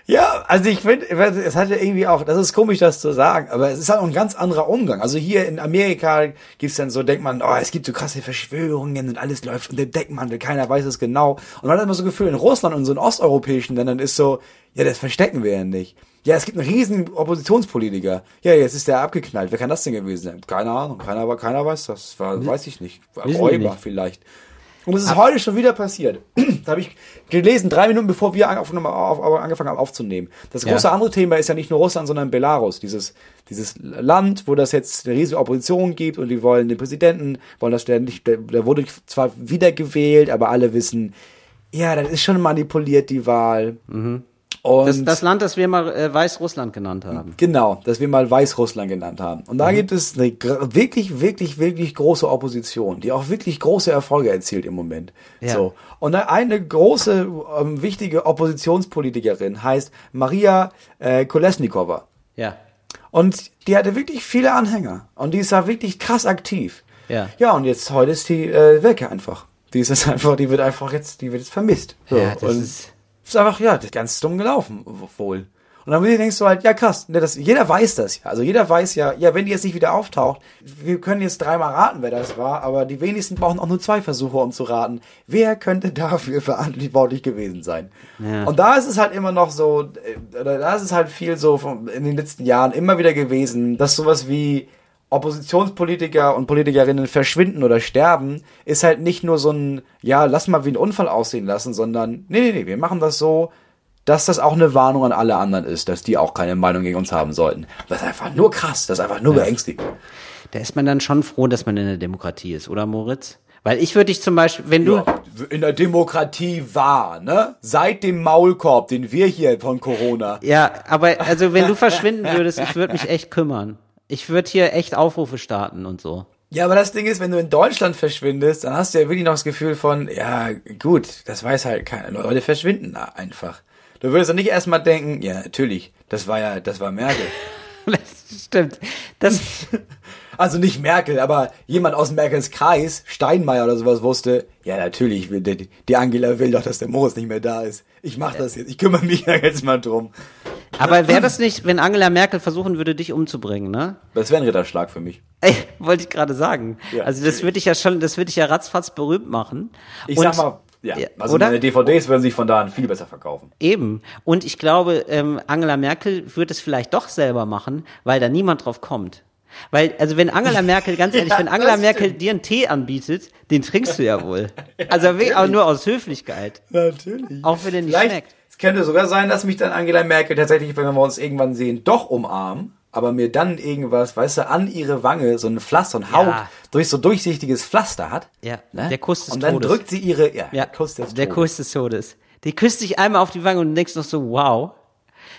Ja, also ich finde, es hat ja irgendwie auch, das ist komisch, das zu sagen, aber es ist halt auch ein ganz anderer Umgang. Also hier in Amerika gibt's dann so, denkt man, oh, es gibt so krasse Verschwörungen und alles läuft unter Deckmantel, keiner weiß es genau. Und man hat immer so Gefühl, in Russland und so in osteuropäischen Ländern ist so, ja, das verstecken wir ja nicht. Ja, es gibt einen riesen Oppositionspolitiker. Ja, jetzt ist der abgeknallt. Wer kann das denn gewesen sein? Keine Ahnung. Keiner, keiner weiß das. War, weiß ich nicht. Räuber nicht. vielleicht. Und es ist heute schon wieder passiert. da habe ich gelesen, drei Minuten bevor wir aufgenommen- auf, auf, angefangen haben aufzunehmen. Das Ja. große andere Thema ist ja nicht nur Russland, sondern Belarus. Dieses, dieses Land, wo das jetzt eine riesige Opposition gibt und die wollen den Präsidenten, wollen, dass der nicht, der, der wurde zwar wiedergewählt, aber alle wissen, ja, das ist schon manipuliert, die Wahl. Und Das, das Land, das wir mal äh, Weißrussland genannt haben. Genau, das wir mal Weißrussland genannt haben. Und da gibt es eine wirklich, wirklich, wirklich große Opposition, die auch wirklich große Erfolge erzielt im Moment. Ja. So. Und eine große, ähm, wichtige Oppositionspolitikerin heißt Maria äh, Kolesnikova. Ja. Und die hatte wirklich viele Anhänger. Und die ist da wirklich krass aktiv. Ja. Ja, und jetzt heute ist die äh, weg einfach. Die ist jetzt einfach, die wird einfach jetzt, die wird jetzt vermisst. So. Ja, das und ist- ist einfach, ja, das ist ganz dumm gelaufen, wohl. Und dann denkst du halt, ja krass, ne, das, jeder weiß das ja. Also jeder weiß ja, ja, wenn die jetzt nicht wieder auftaucht, wir können jetzt dreimal raten, wer das war, aber die wenigsten brauchen auch nur zwei Versuche, um zu raten, wer könnte dafür verantwortlich gewesen sein. Ja. Und da ist es halt immer noch so, äh, oder da ist es halt viel so von, in den letzten Jahren immer wieder gewesen, dass sowas wie Oppositionspolitiker und Politikerinnen verschwinden oder sterben, ist halt nicht nur so ein, ja, lass mal wie ein Unfall aussehen lassen, sondern, nee, nee, nee, wir machen das so, dass das auch eine Warnung an alle anderen ist, dass die auch keine Meinung gegen uns haben sollten. Das ist einfach nur krass, das ist einfach nur beängstigend. Da ist man dann schon froh, dass man in der Demokratie ist, oder Moritz? Weil ich würde dich zum Beispiel, wenn du, Ja, in der Demokratie war, ne? Seit dem Maulkorb, den wir hier von Corona. ja, aber also wenn du verschwinden würdest, ich würde mich echt kümmern. Ich würde hier echt Aufrufe starten und so. Ja, aber das Ding ist, wenn du in Deutschland verschwindest, dann hast du ja wirklich noch das Gefühl von, ja, gut, das weiß halt keiner. Leute verschwinden da einfach. Du würdest doch nicht erstmal denken, ja, natürlich, das war ja, das war Merkel. Das stimmt. Das, Also nicht Merkel, aber jemand aus Merkels Kreis, Steinmeier oder sowas wusste, ja, natürlich, will die, die Angela will doch, dass der Moritz nicht mehr da ist. Ich mach das jetzt, ich kümmere mich da jetzt mal drum. aber wäre das nicht, wenn Angela Merkel versuchen würde, dich umzubringen, ne? Das wäre ein Ritterschlag für mich. Ey, wollte ich gerade sagen. Ja, also das würde ich ja schon, das würde ich ja ratzfatz berühmt machen. Ich Und- sag mal, ja, Ja, also oder? meine DVDs würden sich von da an viel besser verkaufen. Eben. Und ich glaube, ähm, Angela Merkel wird es vielleicht doch selber machen, weil da niemand drauf kommt. Weil, also wenn Angela Merkel, ganz ehrlich, Ja, wenn Angela Merkel dir einen Tee anbietet, den trinkst du ja wohl. also wirklich auch nur aus Höflichkeit. Natürlich. Auch wenn der nicht Vielleicht, schmeckt. es könnte sogar sein, dass mich dann Angela Merkel tatsächlich, wenn wir uns irgendwann sehen, doch umarmen, aber mir dann irgendwas, weißt du, an ihre Wange so ein Pflaster, ein Haut, Ja. durch so durchsichtiges Pflaster hat. Ja, der Kuss des Und dann Todes. drückt sie ihre, ja, Ja, der Kuss des der Todes. Kuss des Todes. Die küsst dich einmal auf die Wange und denkst noch so, wow.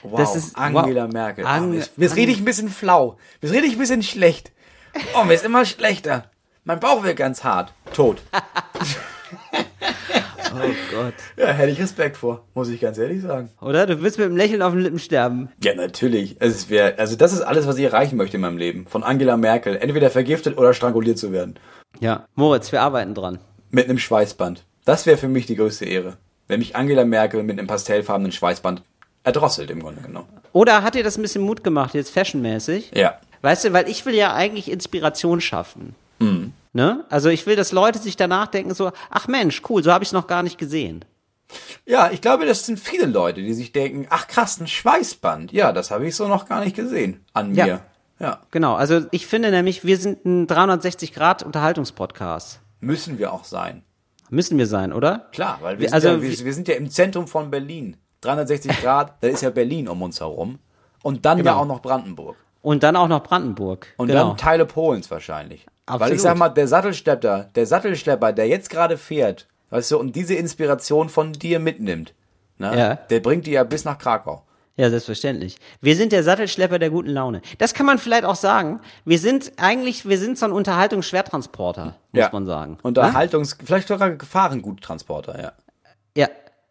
Wow, das ist- Angela wow. Merkel. Ang- oh, mir ist, mir ist richtig ein bisschen flau. Mir ist richtig ein bisschen schlecht. Oh, mir ist immer schlechter. Mein Bauch wird ganz hart. Tot. Oh Gott. Ja, hätte ich Respekt vor, muss ich ganz ehrlich sagen. Oder? Du willst mit einem Lächeln auf den Lippen sterben. Ja, natürlich. Es wär, also das ist alles, was ich erreichen möchte in meinem Leben. Von Angela Merkel. Entweder vergiftet oder stranguliert zu werden. Ja. Moritz, wir arbeiten dran. Mit einem Schweißband. Das wäre für mich die größte Ehre. Wenn mich Angela Merkel mit einem pastellfarbenen Schweißband erdrosselt im Grunde genommen. Oder hat dir das ein bisschen Mut gemacht, jetzt fashionmäßig? Ja. Weißt du, weil ich will ja eigentlich Inspiration schaffen. Ne? Also ich will, dass Leute sich danach denken so, ach Mensch, cool, so habe ich es noch gar nicht gesehen. Ja, ich glaube, das sind viele Leute, die sich denken, ach krass, ein Schweißband. Ja, das habe ich so noch gar nicht gesehen an Ja. mir. Ja. Genau, also ich finde nämlich, wir sind ein 360-Grad-Unterhaltungspodcast. Müssen wir auch sein. Müssen wir sein, oder? Klar, weil wir, sind, also ja, wir, wir sind ja im Zentrum von Berlin. 360 Grad, da ist ja Berlin um uns herum. Und dann ja Genau. auch noch Brandenburg. Und dann auch noch Brandenburg. Und genau. dann Teile Polens wahrscheinlich. Weil Absolut. ich sag mal, der Sattelschlepper, der Sattelschlepper, der jetzt gerade fährt, weißt du, und diese Inspiration von dir mitnimmt, ne, Ja. der bringt die ja bis nach Krakau. Ja, selbstverständlich. Wir sind der Sattelschlepper der guten Laune. Das kann man vielleicht auch sagen. Wir sind eigentlich, wir sind so ein Unterhaltungsschwertransporter, muss ja. man sagen. Ne? Unterhaltungs-, vielleicht sogar Gefahrenguttransporter, ja. Ja,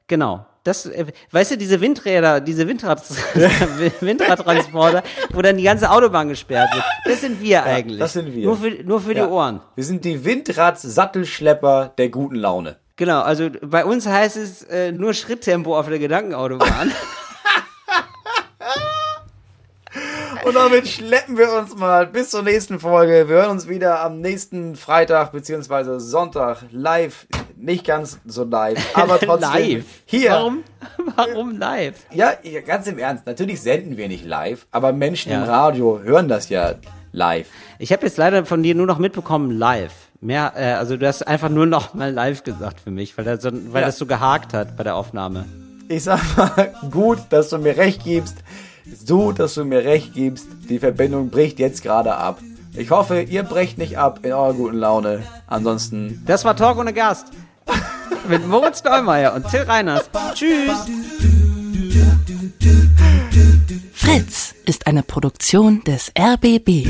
genau. Das, äh, weißt du, diese Windräder, diese Windrad Windradtransporter, wo dann die ganze Autobahn gesperrt wird, das sind wir eigentlich. das sind wir. Nur für, nur für ja. die Ohren. Wir sind die Windrad-Sattelschlepper der guten Laune. Genau, also bei uns heißt es äh, nur Schritttempo auf der Gedankenautobahn. Und damit schleppen wir uns mal bis zur nächsten Folge. Wir hören uns wieder am nächsten Freitag beziehungsweise Sonntag live. Nicht ganz so live, aber trotzdem. live. Hier. Warum? Warum live? Ja, ja, ganz im Ernst. Natürlich senden wir nicht live, aber Menschen Ja. im Radio hören das ja live. Ich habe jetzt leider von dir nur noch mitbekommen live. Mehr, äh, also du hast einfach nur noch mal live gesagt für mich, weil, das so, weil Ja. das so gehakt hat bei der Aufnahme. Ich sag mal, gut, dass du mir recht gibst. So, dass du mir recht gibst. Die Verbindung bricht jetzt gerade ab. Ich hoffe, ihr brecht nicht ab in eurer guten Laune. Ansonsten Das war Talk ohne Gast. Mit Moritz Neumeier und Till Reiners. Tschüss. Fritz ist eine Produktion des RBB.